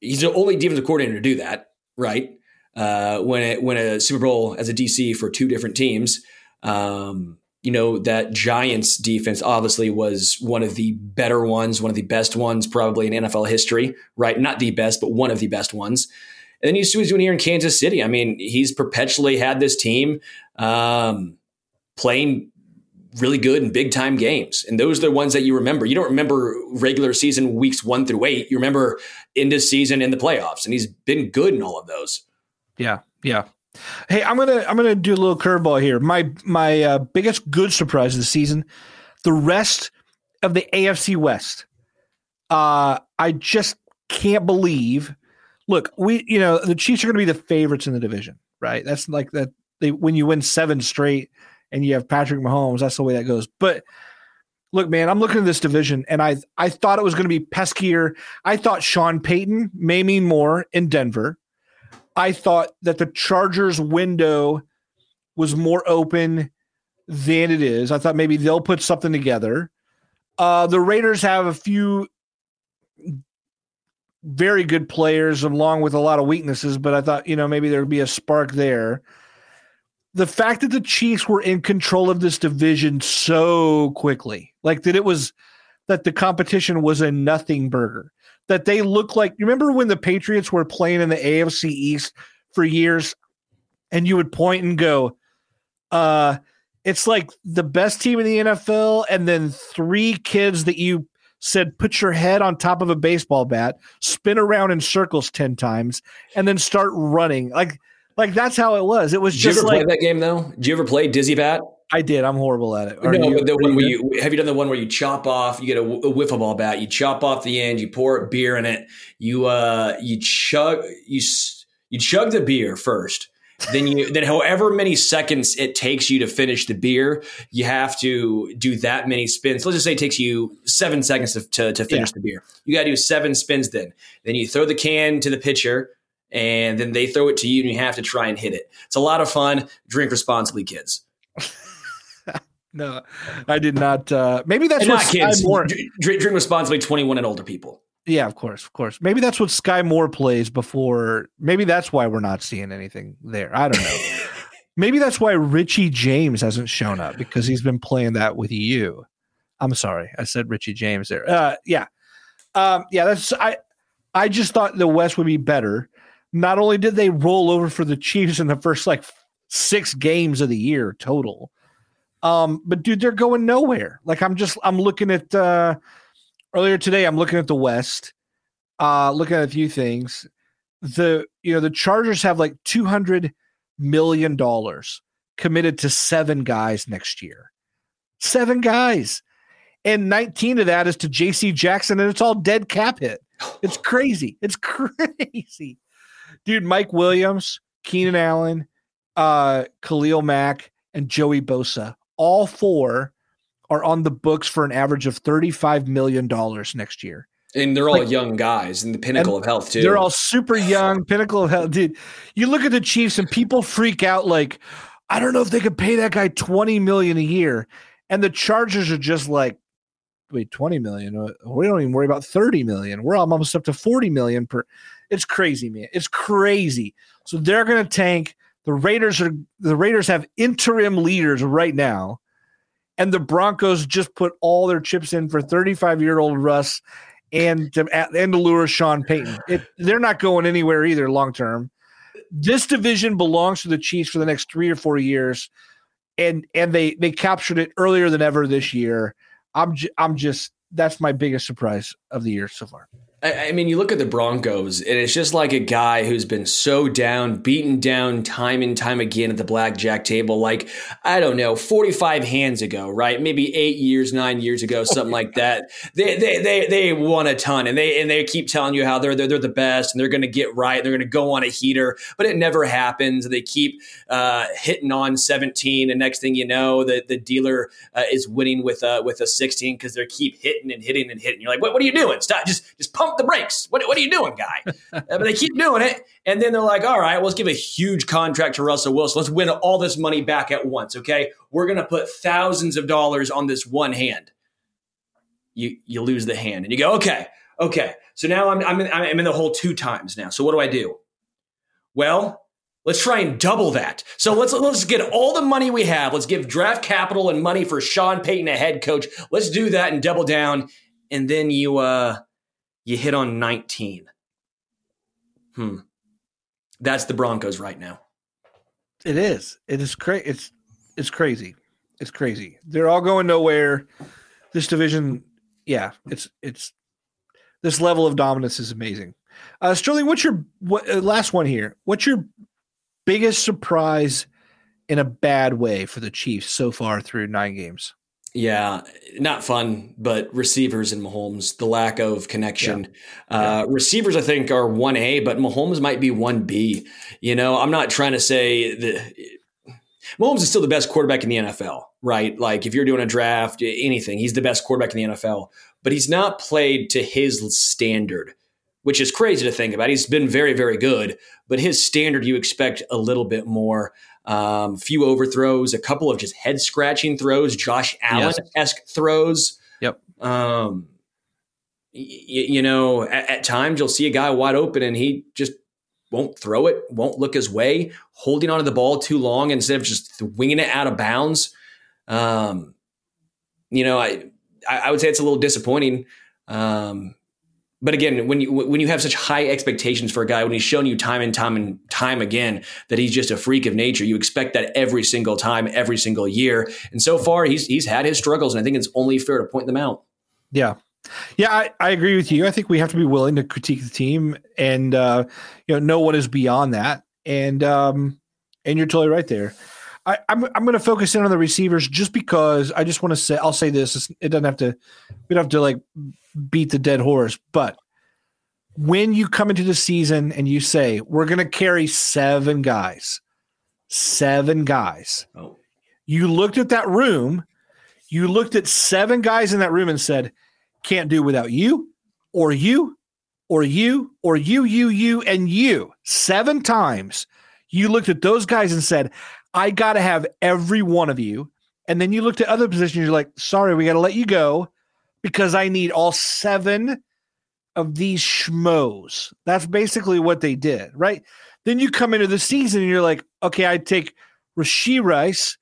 he's the only defensive coordinator to do that, right? Uh, when it, when a Super Bowl as a DC for two different teams. Um, you know that Giants defense obviously was one of the better ones, one of the best ones probably in NFL history, right? Not the best, but one of the best ones. And then you see what he's doing here in Kansas City. I mean, he's perpetually had this team. Um, playing really good in big time games. And those are the ones that you remember. You don't remember regular season weeks one through eight. You remember end of season in the playoffs. And he's been good in all of those. Yeah. Yeah. Hey, I'm gonna I'm gonna do a little curveball here. My my uh, biggest good surprise of the season, the rest of the AFC West. Uh, I just can't believe. Look, we you know the Chiefs are going to be the favorites in the division, right? That's like that. They when you win seven straight, and you have Patrick Mahomes. That's the way that goes. But look, man, I'm looking at this division, and I I thought it was going to be peskier. I thought Sean Payton may mean more in Denver. I thought that the Chargers window was more open than it is. I thought maybe they'll put something together. Uh, the Raiders have a few very good players along with a lot of weaknesses, but I thought, you know, maybe there'd be a spark there the fact that the Chiefs were in control of this division so quickly, like that it was that the competition was a nothing burger, that they look like, you remember when the Patriots were playing in the AFC East for years and you would point and go, uh, it's like the best team in the NFL, and then three kids that you said put your head on top of a baseball bat, spin around in circles 10 times, and then start running. Like like that's how it was. It was did just you ever like, play that game though? Did you ever play Dizzy Bat? I did. I'm horrible at it. Are no, you, but the one where you have you done the one where you chop off, you get a, a wiffle ball bat, you chop off the end, you pour beer in it, you uh you chug you you chug the beer first. then you then however many seconds it takes you to finish the beer, you have to do that many spins. Let's just say it takes you seven seconds to, to, to finish yeah. the beer. You got to do seven spins then. Then you throw the can to the pitcher and then they throw it to you and you have to try and hit it. It's a lot of fun. Drink responsibly, kids. *laughs* no, I did not. Uh, maybe that's and what not kids. Moore, drink, drink responsibly. Twenty-one and older people. Yeah, of course, of course. Maybe that's what Skyy Moore plays before. Maybe that's why we're not seeing anything there. I don't know. *laughs* maybe that's why Richie James hasn't shown up because he's been playing that with you. I'm sorry, I said Richie James there. Uh, yeah, um, yeah. That's I. I just thought the West would be better not only did they roll over for the Chiefs in the first like six games of the year total, um, but dude, they're going nowhere. Like I'm just I'm looking at uh earlier today, I'm looking at the West, uh, looking at a few things. The you know, the Chargers have like two hundred million dollars committed to seven guys next year. Seven guys. And 19 of that is to JC Jackson, and it's all dead cap hit. It's crazy. It's *laughs* crazy dude, Mike Williams, Keenan Allen, uh, Khalil Mack, and Joey Bosa, all four are on the books for an average of $35 million next year. And they're all like, young guys in the pinnacle of health, too. They're all super young, pinnacle of health. Dude, you look at the Chiefs and people freak out like, I don't know if they could pay that guy 20 million a year. And the Chargers are just like, wait, 20 million. Uh, we don't even worry about 30 million. We're almost up to 40 million per. It's crazy, man. It's crazy. So they're going to tank. The Raiders are the Raiders have interim leaders right now, and the Broncos just put all their chips in for 35 year old Russ and to, and to lure Sean Payton. It, they're not going anywhere either long term. This division belongs to the Chiefs for the next three or four years, and and they they captured it earlier than ever this year. I'm j- I'm just that's my biggest surprise of the year so far. I, I mean, you look at the Broncos, and it's just like a guy who's been so down, beaten down time and time again at the blackjack table. Like, I don't know, 45 hands ago, right? Maybe eight years, nine years ago, something like that. They, they, they, they won a ton, and they, and they keep telling you how they're, they're, they're the best, and they're going to get right, and they're going to go on a heater, but it never happens. They keep uh, hitting on 17, and next thing you know, the, the dealer uh, is winning with, uh, with a 16 because they keep hitting and hitting and hitting. You're like, what, what are you doing? Stop, just, just pump the brakes. What, what are you doing, guy? *laughs* Uh, but they keep doing it. And then they're like, all right, let's give a huge contract to Russell Wilson. Let's win all this money back at once. Okay. We're going to put thousands of dollars on this one hand. You, you lose the hand and you go, okay, okay. So now I'm, I'm in, I'm in the hole two times now. So what do I do? Well, Let's try and double that. So let's let's get all the money we have. Let's give draft capital and money for Sean Payton, a head coach. Let's do that and double down. And then you uh you hit on 19. Hmm. That's the Broncos right now. It is. It is crazy. It's it's crazy. It's crazy. They're all going nowhere. This division, yeah, it's it's this level of dominance is amazing. Uh, Sterling, what's your what, uh, last one here? What's your biggest surprise in a bad way for the Chiefs so far through nine games? Yeah, not fun, but receivers and Mahomes, the lack of connection. Yeah. Uh, yeah. Receivers, I think, are 1A, but Mahomes might be 1B. You know, I'm not trying to say that Mahomes is still the best quarterback in the NFL, right? Like if you're doing a draft, anything, he's the best quarterback in the NFL, but he's not played to his standard, which is crazy to think about. He's been very, very good, but his standard, you expect a little bit more um, few overthrows, a couple of just head scratching throws, Josh Allen esque yes. throws. Yep. Um, y- you know, at, at, times you'll see a guy wide open and he just won't throw it, won't look his way, holding onto the ball too long instead of just winging it out of bounds. Um, you know, I I would say it's a little disappointing. Um, but again, when you when you have such high expectations for a guy, when he's shown you time and time and time again that he's just a freak of nature, you expect that every single time, every single year. And so far, he's he's had his struggles, and I think it's only fair to point them out. Yeah, yeah, I, I agree with you. I think we have to be willing to critique the team, and uh, you know, no one is beyond that. And um, and you're totally right there. I, I'm I'm going to focus in on the receivers just because I just want to say I'll say this. It doesn't have to. We don't have to like beat the dead horse. But when you come into the season and you say, we're going to carry seven guys, seven guys, oh. you looked at that room, you looked at seven guys in that room and said, can't do without you or you or you or you, you, you, and you. Seven times you looked at those guys and said, I got to have every one of you. And then you looked at other positions, you're like, sorry, we got to let you go because I need all seven of these schmoes. That's basically what they did, right? Then you come into the season and you're like, okay, I take Rashee Rice.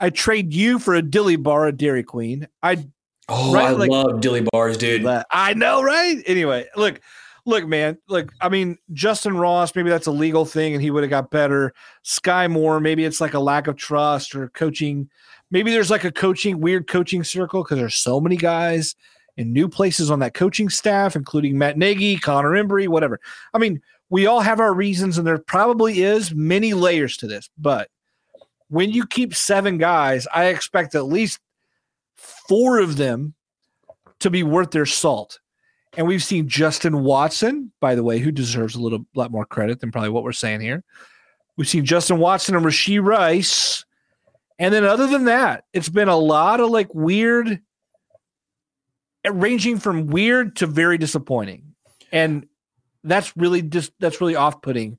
I trade you for a dilly bar at Dairy Queen. I oh, right? I like, love dilly bars, dude. I know, right? Anyway, look, look, man, look. I mean, Justyn Ross, maybe that's a legal thing, and he would have got better. Skyy Moore, maybe it's like a lack of trust or coaching maybe there's like a coaching weird coaching circle because there's so many guys in new places on that coaching staff, including Matt Nagy, Connor Embree, whatever. I mean, we all have our reasons, and there probably is many layers to this. But when you keep seven guys, I expect at least four of them to be worth their salt. And we've seen Justin Watson, by the way, who deserves a little lot more credit than probably what we're saying here. We've seen Justin Watson and Rashee Rice and then other than that, it's been a lot of like weird, eh, ranging from weird to very disappointing. And that's really just that's really off-putting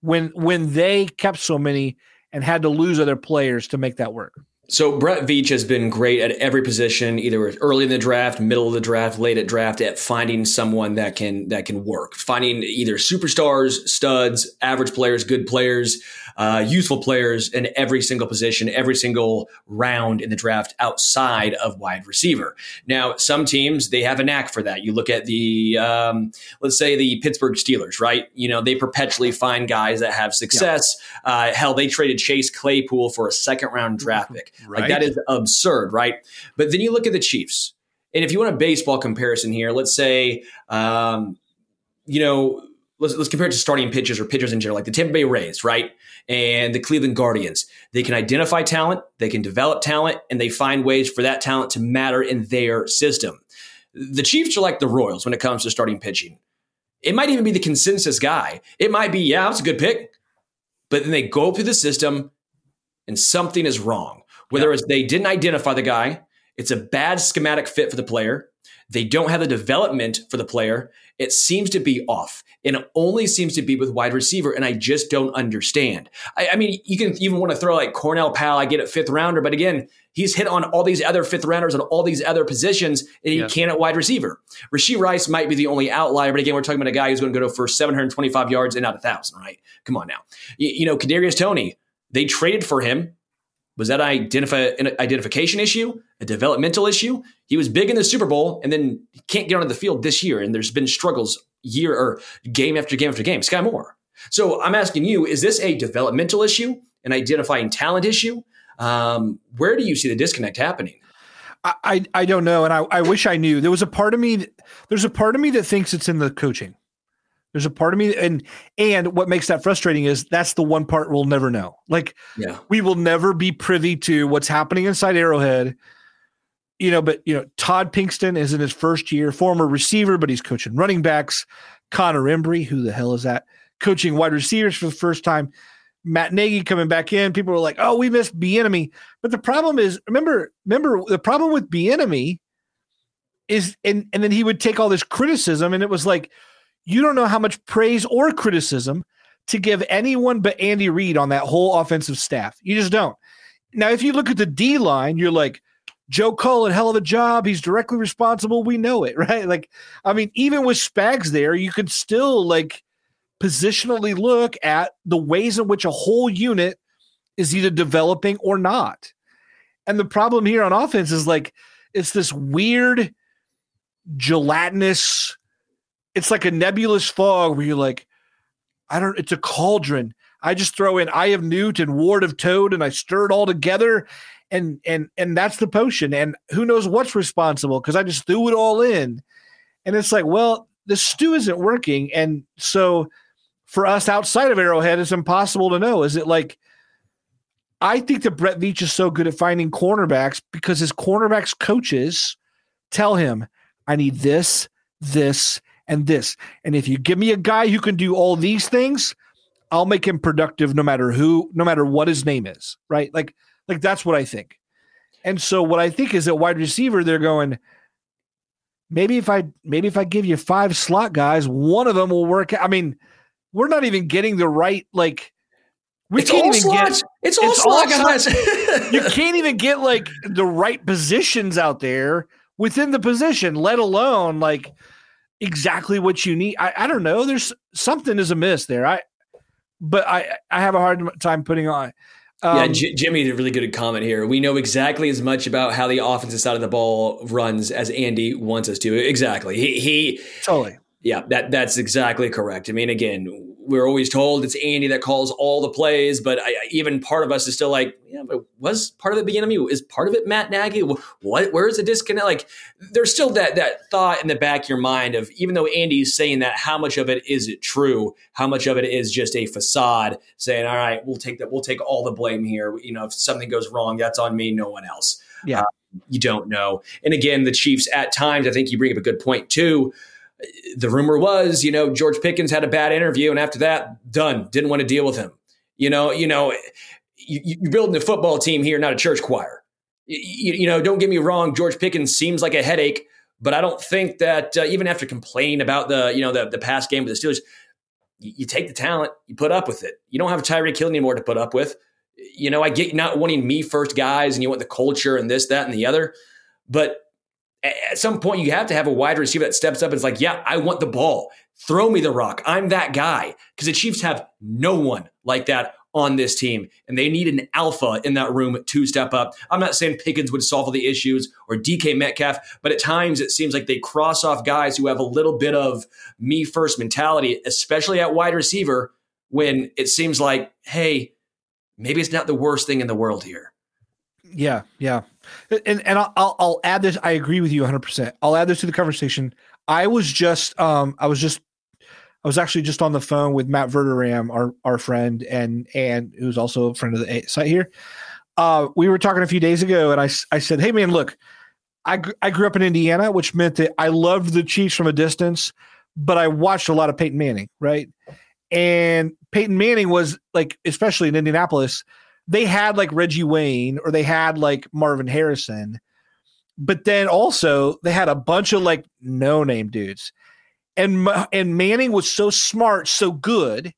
when when they kept so many and had to lose other players to make that work. So Brett Veach has been great at every position, either early in the draft, middle of the draft, late at draft, at finding someone that can that can work, finding either superstars, studs, average players, good players, uh, useful players in every single position, every single round in the draft outside of wide receiver. Now, some teams they have a knack for that. You look at the um, let's say the Pittsburgh Steelers, right? You know they perpetually find guys that have success. Yeah. Uh, hell, they traded Chase Claypool for a second round draft pick. Right. Like that is absurd, right? But then you look at the Chiefs. And if you want a baseball comparison here, let's say um, you know, let's, let's compare it to starting pitchers or pitchers in general, like the Tampa Bay Rays, right? And the Cleveland Guardians. They can identify talent, they can develop talent, and they find ways for that talent to matter in their system. The Chiefs are like the Royals when it comes to starting pitching. It might even be the consensus guy. It might be, yeah, it's a good pick. But then they go through the system and something is wrong. Whether yeah. it's they didn't identify the guy, it's a bad schematic fit for the player, they don't have the development for the player, it seems to be off. And it only seems to be with wide receiver. And I just don't understand. I, I mean, you can even want to throw like Cornell Powell, I get it fifth rounder, but again, he's hit on all these other fifth rounders and all these other positions, and he yeah. can't at wide receiver. Rashee Rice might be the only outlier, but again, we're talking about a guy who's going to go for 725 yards and not a thousand, right? Come on now. You, you know, Kadarius Toney, they traded for him. Was that identif- an identification issue, a developmental issue? He was big in the Super Bowl and then can't get onto the field this year, and there's been struggles year or game after game after game. Skyy Moore. So I'm asking you: Is this a developmental issue, an identifying talent issue? Um, where do you see the disconnect happening? I, I don't know, and I, I wish I knew. There was a part of me. There's a part of me that thinks it's in the coaching. There's a part of me, and and what makes that frustrating is that's the one part we'll never know. Like, yeah. we will never be privy to what's happening inside Arrowhead. You know, but you know, Todd Pinkston is in his first year, former receiver, but he's coaching running backs. Connor Embree, who the hell is that? Coaching wide receivers for the first time. Matt Nagy coming back in. People were like, "Oh, we missed Bieniemy," but the problem is, remember, remember the problem with Bieniemy is, and and then he would take all this criticism, and it was like you don't know how much praise or criticism to give anyone but Andy Reid on that whole offensive staff. You just don't. Now, if you look at the D line, you're like, Joe Cullen, hell of a job. He's directly responsible. We know it, *laughs* right? Like, I mean, even with Spags there, you could still like positionally look at the ways in which a whole unit is either developing or not. And the problem here on offense is like it's this weird gelatinous it's like a nebulous fog where you're like, I don't, it's a cauldron. I just throw in Eye of Newt and Ward of Toad and I stir it all together and and and that's the potion. And who knows what's responsible because I just threw it all in. And it's like, well, the stew isn't working. And so for us outside of Arrowhead, it's impossible to know. Is it like I think that Brett Veach is so good at finding cornerbacks because his cornerbacks coaches tell him, I need this, this, and this. And if you give me a guy who can do all these things, I'll make him productive no matter who, no matter what his name is. Right. Like, like that's what I think. And so what I think is that wide receiver, they're going, maybe if I maybe if I give you five slot guys, one of them will work. I mean, we're not even getting the right like we it's can't even slots. get it's all it's slot all guys. *laughs* you can't even get like the right positions out there within the position, let alone like exactly what you need. I, I don't know. There's something is amiss there. I, but I, I have a hard time putting on. Um, yeah, J- Jimmy did a really good comment here. We know exactly as much about how the offensive side of the ball runs as Andy wants us to. Exactly. He, he totally. Yeah, that that's exactly correct. I mean, again, we're always told it's Andy that calls all the plays, but I, even part of us is still like, yeah, but was part of it beginning? Is part of it Matt Nagy? What? Where's the disconnect? Like, there's still that that thought in the back of your mind of even though Andy's saying that, how much of it is it true? How much of it is just a facade saying, all right, we'll take that, we'll take all the blame here. You know, if something goes wrong, that's on me, no one else. Yeah. Uh, you don't know. And again, the Chiefs at times, I think you bring up a good point too the rumor was, you know, George Pickens had a bad interview, and after that, done. Didn't want to deal with him. You know, you know, you, are building a football team here, not a church choir. You, you, know, don't get me wrong. George Pickens seems like a headache, but I don't think that uh, even after complaining about the, you know, the the past game with the Steelers, you, you take the talent, you put up with it. You don't have Tyreek Hill anymore to put up with. You know, I get not wanting me first guys, and you want the culture and this, that, and the other, but at some point you have to have a wide receiver that steps up and is like, yeah, I want the ball. Throw me the rock. I'm that guy. Because the Chiefs have no one like that on this team. And they need an alpha in that room to step up. I'm not saying Pickens would solve all the issues or DK Metcalf, but at times it seems like they cross off guys who have a little bit of me first mentality, especially at wide receiver, when it seems like, hey, maybe it's not the worst thing in the world here. Yeah, yeah. And and I'll I'll add this. I agree with you 100. percent I'll add this to the conversation. I was just um I was just I was actually just on the phone with Matt Verderame, our our friend, and and who's also a friend of the site here. Uh, we were talking a few days ago, and I I said, "Hey man, look, I I grew up in Indiana, which meant that I loved the Chiefs from a distance, but I watched a lot of Peyton Manning, right? And Peyton Manning was like, especially in Indianapolis, they had like Reggie Wayne or they had like Marvin Harrison, but then also they had a bunch of like no name dudes and and Manning was so smart, so good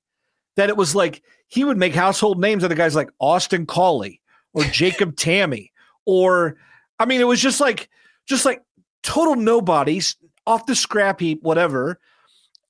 that it was like he would make household names out of guys like Austin Collie or *laughs* Jacob Tamme or I mean it was just like just like total nobodies off the scrap heap, whatever.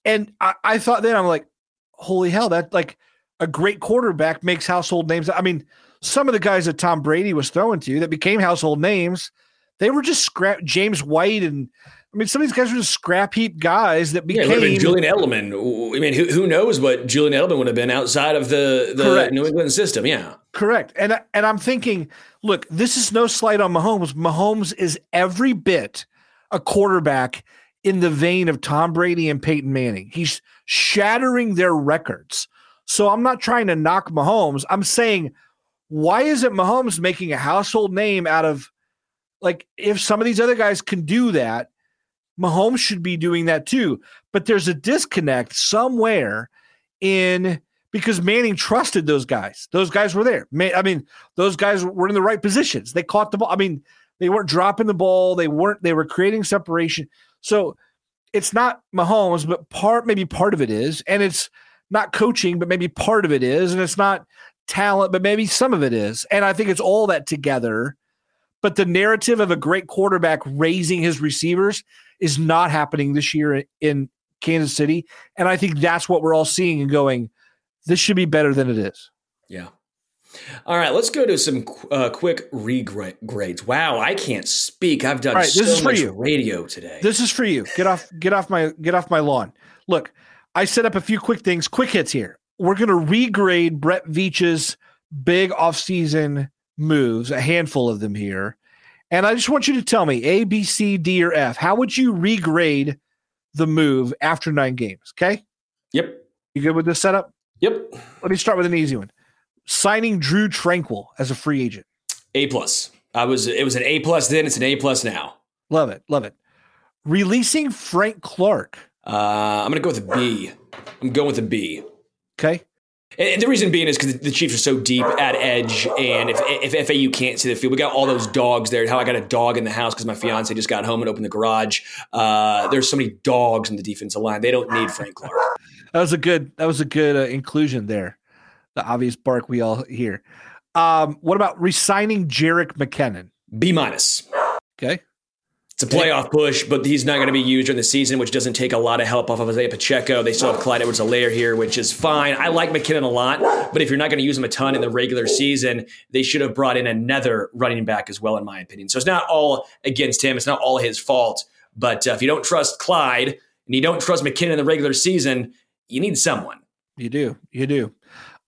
And I, I thought then I'm like, holy hell, that like a great quarterback makes household names. I mean, some of the guys that Tom Brady was throwing to that became household names, they were just scrap James White and I mean, some of these guys were just scrap heap guys that became yeah, Julian Edelman. I mean, who, who knows what Julian Edelman would have been outside of the, the New England system? Yeah, correct. And and I'm thinking, look, this is no slight on Mahomes. Mahomes is every bit a quarterback in the vein of Tom Brady and Peyton Manning. He's shattering their records. So I'm not trying to knock Mahomes. I'm saying, why isn't Mahomes making a household name out of like if some of these other guys can do that? Mahomes should be doing that too. But there's a disconnect somewhere in because Manning trusted those guys. Those guys were there. I mean, those guys were in the right positions. They caught the ball. I mean, they weren't dropping the ball. They weren't. They were creating separation. So it's not Mahomes, but part maybe part of it is, and it's not coaching, but maybe part of it is, and it's not talent, but maybe some of it is. And I think it's all that together. But the narrative of a great quarterback raising his receivers is not happening this year in Kansas City. And I think that's what we're all seeing and going, this should be better than it is. Yeah. All right, let's go to some uh, quick regrades. Wow, I can't speak. I've done right, so this is for you. radio today. This is for you. Get off get off my get off my lawn. Look, I set up a few quick things, quick hits here. We're going to regrade Brett Veach's big offseason moves, a handful of them here. And I just want you to tell me A, B, C, D, or F. How would you regrade the move after nine games? Okay. Yep. You good with this setup? Yep. Let me start with an easy one. Signing Drew Tranquill as a free agent. A plus. I was it was an A plus then, it's an A plus now. Love it. Love it. Releasing Frank Clark. Uh, I'm gonna go with a B. I'm going with a B. Okay. And the reason being is because the Chiefs are so deep at edge, and if, if FAU can't see the field, we got all those dogs there. How I got a dog in the house because my fiance just got home and opened the garage. Uh, there's so many dogs in the defensive line; they don't need Frank Clark. *laughs* That was a good. That was a good uh, inclusion there. The obvious bark we all hear. Um, what about resigning Jerick McKinnon? B minus. Okay. It's a playoff push, but he's not going to be used during the season, which doesn't take a lot of help off of Isaiah Pacheco. They still have Clyde Edwards-Helaire here, which is fine. I like McKinnon a lot, but if you're not going to use him a ton in the regular season, they should have brought in another running back as well, in my opinion. So it's not all against him. It's not all his fault. But uh, if you don't trust Clyde and you don't trust McKinnon in the regular season, you need someone. You do. You do.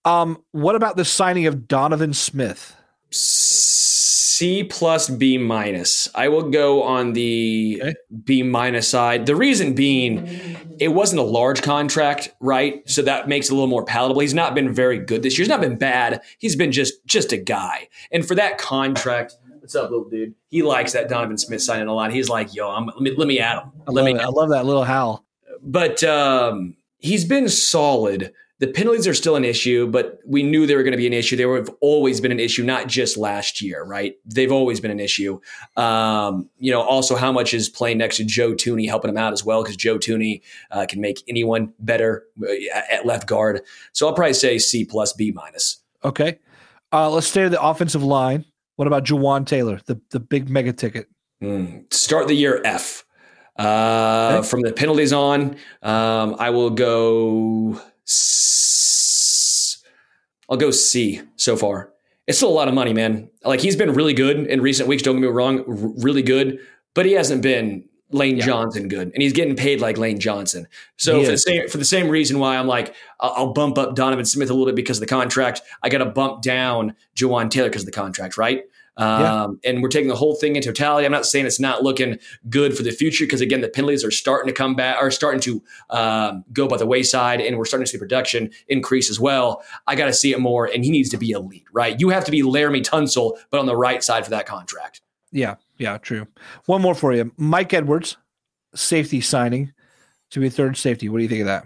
Um, what about the signing of Donovan Smith? C plus B minus. I will go on the okay. B minus side. The reason being, it wasn't a large contract, right? So that makes it a little more palatable. He's not been very good this year. He's not been bad. He's been just just a guy. And for that contract, what's up, little dude? He likes that Donovan Smith signing a lot. He's like, yo, I'm, let me let me add him. Let me. I love that little howl. But um, he's been solid the penalties are still an issue, but we knew they were going to be an issue. They have always been an issue, not just last year, right? They've always been an issue. Um, you know, also how much is playing next to Joe Thuney helping him out as well? Because Joe Thuney uh, can make anyone better uh, at left guard. So I'll probably say C plus B minus. Okay. Uh, let's stay to the offensive line. What about Jawaan Taylor, the the big mega ticket? Mm, start the year F. Uh, okay. From the penalties on, um, I will go I'll go C so far. It's still a lot of money, man. Like he's been really good in recent weeks. Don't get me wrong, really good, but he hasn't been Lane Yeah. Johnson good, and he's getting paid like Lane Johnson. So for the same for the same reason why I'm like I'll I'll bump up Donovan Smith a little bit because of the contract. I got to bump down Jawaan Taylor because of the contract, right? Um, Yeah. And we're taking the whole thing in totality. I'm not saying it's not looking good for the future because again, the penalties are starting to come back, are starting to um, go by the wayside, and we're starting to see production increase as well. I got to see it more, and he needs to be elite, right? You have to be Laremy Tunsil, but on the right side for that contract. Yeah, yeah, true. One more for you. Mike Edwards, safety signing to be third safety. What do you think of that?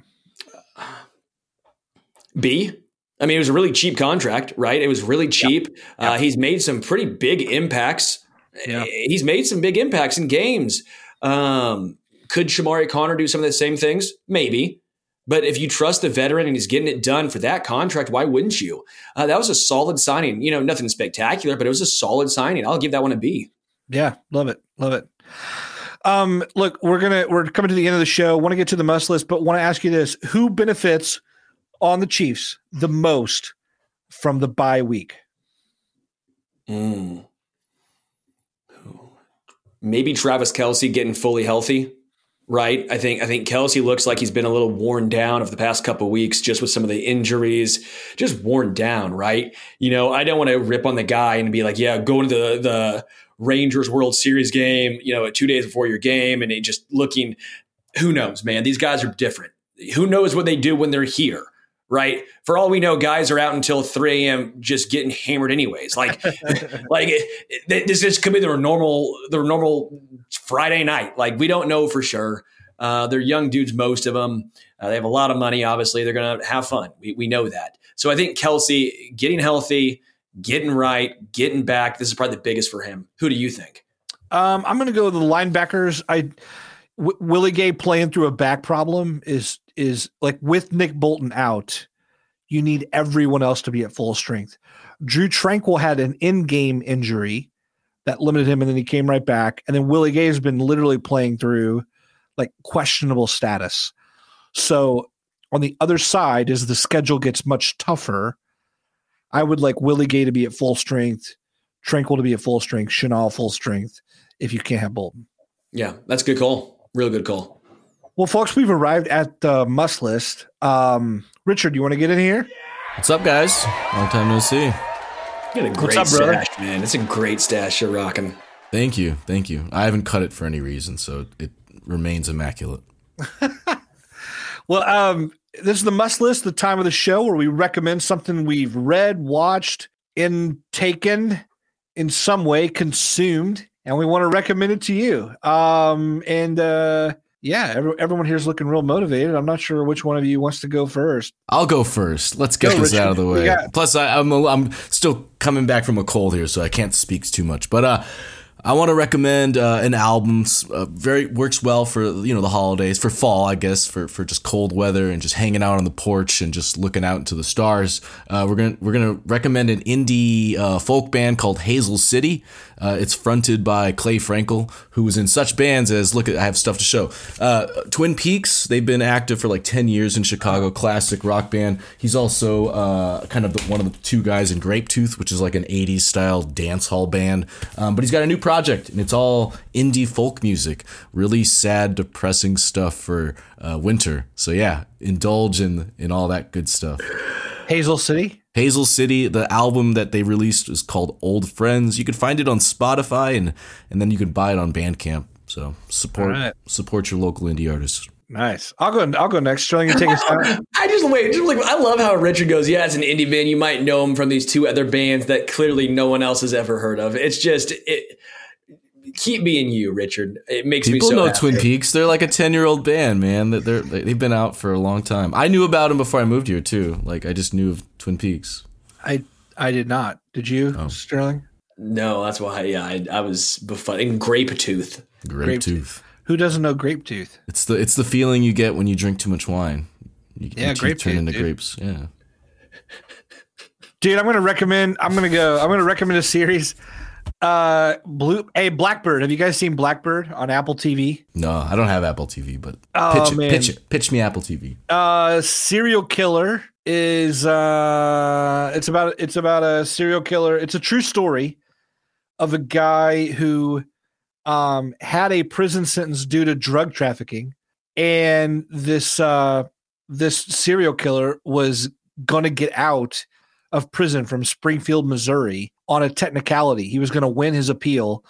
B. I mean, it was a really cheap contract, right? It was really cheap. Uh, he's made some pretty big impacts. Yeah. He's made some big impacts in games. Um, could Chamarri Conner do some of the same things? Maybe. But if you trust the veteran and he's getting it done for that contract, why wouldn't you? Uh, that was a solid signing. You know, nothing spectacular, but it was a solid signing. I'll give that one a B. Yeah, love it, love it. Um, look, we're gonna we're coming to the end of the show. Want to get to the must list, but want to ask you this: Who benefits on the Chiefs the most from the bye week? Mm. Maybe Travis Kelce getting fully healthy, right? I think I think Kelce looks like he's been a little worn down over the past couple weeks, just with some of the injuries, just worn down, right? You know, I don't want to rip on the guy and be like, yeah, go to the the Rangers World Series game, you know, two days before your game, and just looking. Who knows, man? These guys are different. Who knows what they do when they're here? Right? For all we know, guys are out until 3 a.m. just getting hammered anyways. Like, *laughs* like it, it, this just could be their normal, their normal Friday night. Like, we don't know for sure. Uh, they're young dudes, most of them. Uh, they have a lot of money. Obviously, they're going to have fun. We, we know that. So I think Kelce getting healthy, getting right, getting back. This is probably the biggest for him. Who do you think? Um, I'm going to go with the linebackers. I w- Willie Gay playing through a back problem is is like with Nick Bolton out, you need everyone else to be at full strength. Drew Tranquill had an in-game injury that limited him, and then he came right back. And then Willie Gay has been literally playing through like questionable status. So on the other side, as the schedule gets much tougher, I would like Willie Gay to be at full strength, Tranquill to be at full strength, Chenal full strength if you can't have Bolton. Yeah, that's a good call. Real good call. Well, folks, we've arrived at the must list. Um, Richard, you want to get in here? What's up, guys? Long time no see. You got a great up, brother? stash, man. It's a great stash you're rocking. Thank you, thank you. I haven't cut it for any reason, so it remains immaculate. *laughs* Well, um, this is the must list, the time of the show where we recommend something we've read, watched, and taken in some way, consumed, and we want to recommend it to you. Um, and uh, yeah, every, everyone here is looking real motivated. I'm not sure which one of you wants to go first. I'll go first. Let's get Go, this Richard. out of the way. got? Plus, I, I'm a, I'm still coming back from a cold here, so I can't speak too much. But uh, I want to recommend uh, an album. Uh, very works well for you know the holidays, for fall, I guess, for for just cold weather and just hanging out on the porch and just looking out into the stars. Uh, we're gonna we're gonna recommend an indie uh, folk band called Hazel City. Uh, it's fronted by Clay Frankel, who was in such bands as look at I have stuff to show. Uh, Twin Peaks. They've been active for like ten years in Chicago, classic rock band. He's also kind of the, one of the two guys in Grapetooth, which is like an '80s style dance hall band. Um, but he's got a new project, and it's all indie folk music. Really sad, depressing stuff for uh, winter. So yeah, indulge in in all that good stuff. Hazel City. Hazel City, the album that they released is called Old Friends. You can find it on Spotify and and then you can buy it on Bandcamp. So support All right. support your local indie artists. Nice. I'll go. I'll go next. Sterling, you take us out. *laughs* I just wait. Just like I love how Richard goes. Yeah, it's an indie band. You might know him from these two other bands that clearly no one else has ever heard of. It's just it. Keep being you, Richard. It makes People me so know happy. Twin Peaks. They're like a ten year old band, man. That they're they've been out for a long time. I knew about them before I moved here too. Like I just knew of Twin Peaks. I I did not. Did you, oh. Sterling? No, that's why. Yeah, I, I was befuddling. Grape tooth. Grape tooth. Who doesn't know grape tooth? It's the it's the feeling you get when you drink too much wine. You, Yeah, your teeth grape turn tooth, into dude. grapes. Yeah. Dude, I'm gonna recommend. I'm gonna go. I'm gonna recommend a series. Uh, blue. Hey, Blackbird. Have you guys seen Blackbird on Apple TV? No, I don't have Apple TV, but Oh, pitch it, man. pitch it, pitch me Apple TV. Uh, serial killer is. Uh, it's about. It's about a serial killer. It's a true story of a guy who um, had a prison sentence due to drug trafficking, and this uh, this serial killer was going to get out of prison from Springfield, Missouri, on a technicality. He was going to win his appeal,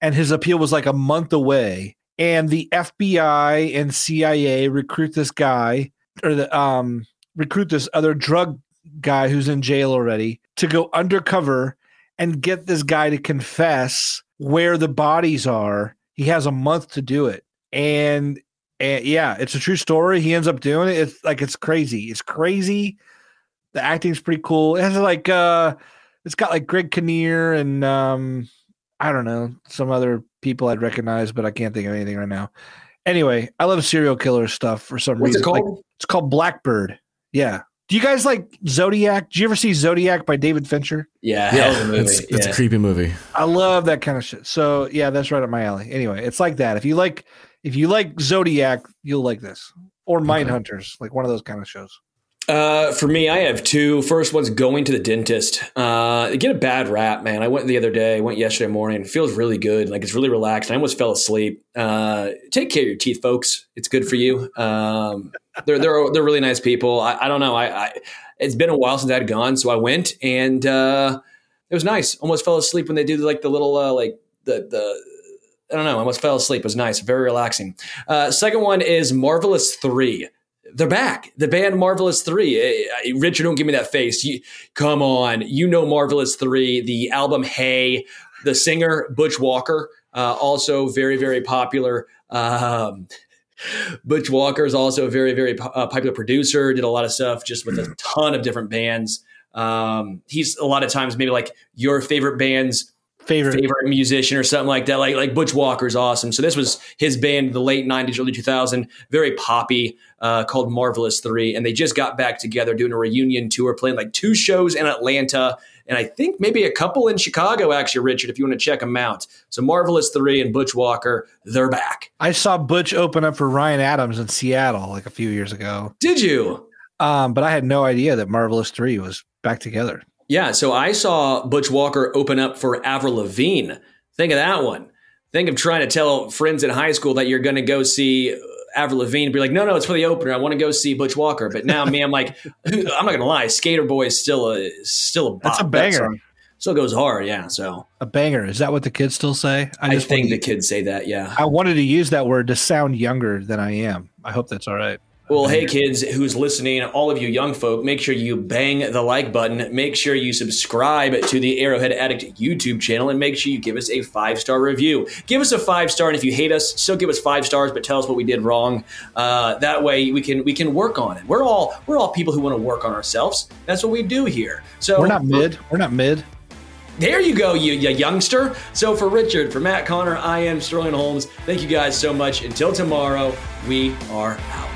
and his appeal was like a month away. And the FBI and CIA recruit this guy, or the um, recruit this other drug guy who's in jail already to go undercover and get this guy to confess where the bodies are. He has a month to do it. And, and yeah, it's a true story. He ends up doing it. It's like it's crazy. It's crazy. The acting's pretty cool. It has like uh it's got like Greg Kinnear and um I don't know, some other people I'd recognize, but I can't think of anything right now. Anyway, I love serial killer stuff for some What's reason. it called? Like, it's called Blackbird. Yeah. Do you guys like Zodiac? Did you ever see Zodiac by David Fincher? Yeah, hell of a movie. it's, it's yeah. a creepy movie. I love that kind of shit. So yeah, that's right up my alley. Anyway, it's like that. If you like if you like Zodiac, you'll like this. Or Mind Hunters, like one of those kind of shows. Uh, for me, I have two. First one's going to the dentist. Uh, get a bad rap, man. I went the other day. Went yesterday morning. It feels really good. Like it's really relaxed. I almost fell asleep. Uh, take care of your teeth, folks. It's good for you. Um, they're they're they're really nice people. I, I don't know. I, I it's been a while since I'd gone, so I went and uh, it was nice. Almost fell asleep when they do like the little uh, like the the. I don't know. I almost fell asleep. It was nice. Very relaxing. Uh, second one is Marvelous Three they're back. The band Marvelous Three. Eh, Richard, don't give me that face. You, come on, you know Marvelous Three. The album Hey, the singer Butch Walker, uh, also very very popular. Um, *laughs* Butch Walker is also a very very uh, popular producer. Did a lot of stuff just with a ton of different bands. Um, he's a lot of times maybe like your favorite band's Favorite. favorite musician or something like that. Like like Butch Walker's awesome. So this was his band, the late '90s, early 2000, very poppy, uh, called Marvelous Three, and they just got back together doing a reunion tour, playing like two shows in Atlanta, and I think maybe a couple in Chicago. Actually, Richard, if you want to check them out. So Marvelous Three and Butch Walker, they're back. I saw Butch open up for Ryan Adams in Seattle like a few years ago. Did you? Um, but I had no idea that Marvelous Three was back together. Yeah, so I saw Butch Walker open up for Avril Lavigne. Think of that one. Think of trying to tell friends in high school that you're going to go see Avril Lavigne. Be like, no, no, it's for the opener. I want to go see Butch Walker. But now, me, I'm like, *laughs* I'm not going to lie. Skater Boy is still a still a bop. That's a banger. song Still goes hard. Yeah. So A banger. Is that what the kids still say? I, just think the kids say that. Yeah. I wanted to use that word to sound younger than I am. I hope that's all right. Well, hey, kids who's listening, all of you young folk, make sure you bang the like button. Make sure you subscribe to the Arrowhead Addict YouTube channel and make sure you give us a five star review. Give us a five star, and if you hate us, still give us five stars, but tell us what we did wrong. Uh, that way, we can we can work on it. We're all we're all people who want to work on ourselves. That's what we do here. So We're not mid. We're not mid. there you go, you, you youngster. So for Richard, for Matt Connor, I am Sterling Holmes. Thank you guys so much. Until tomorrow, we are out.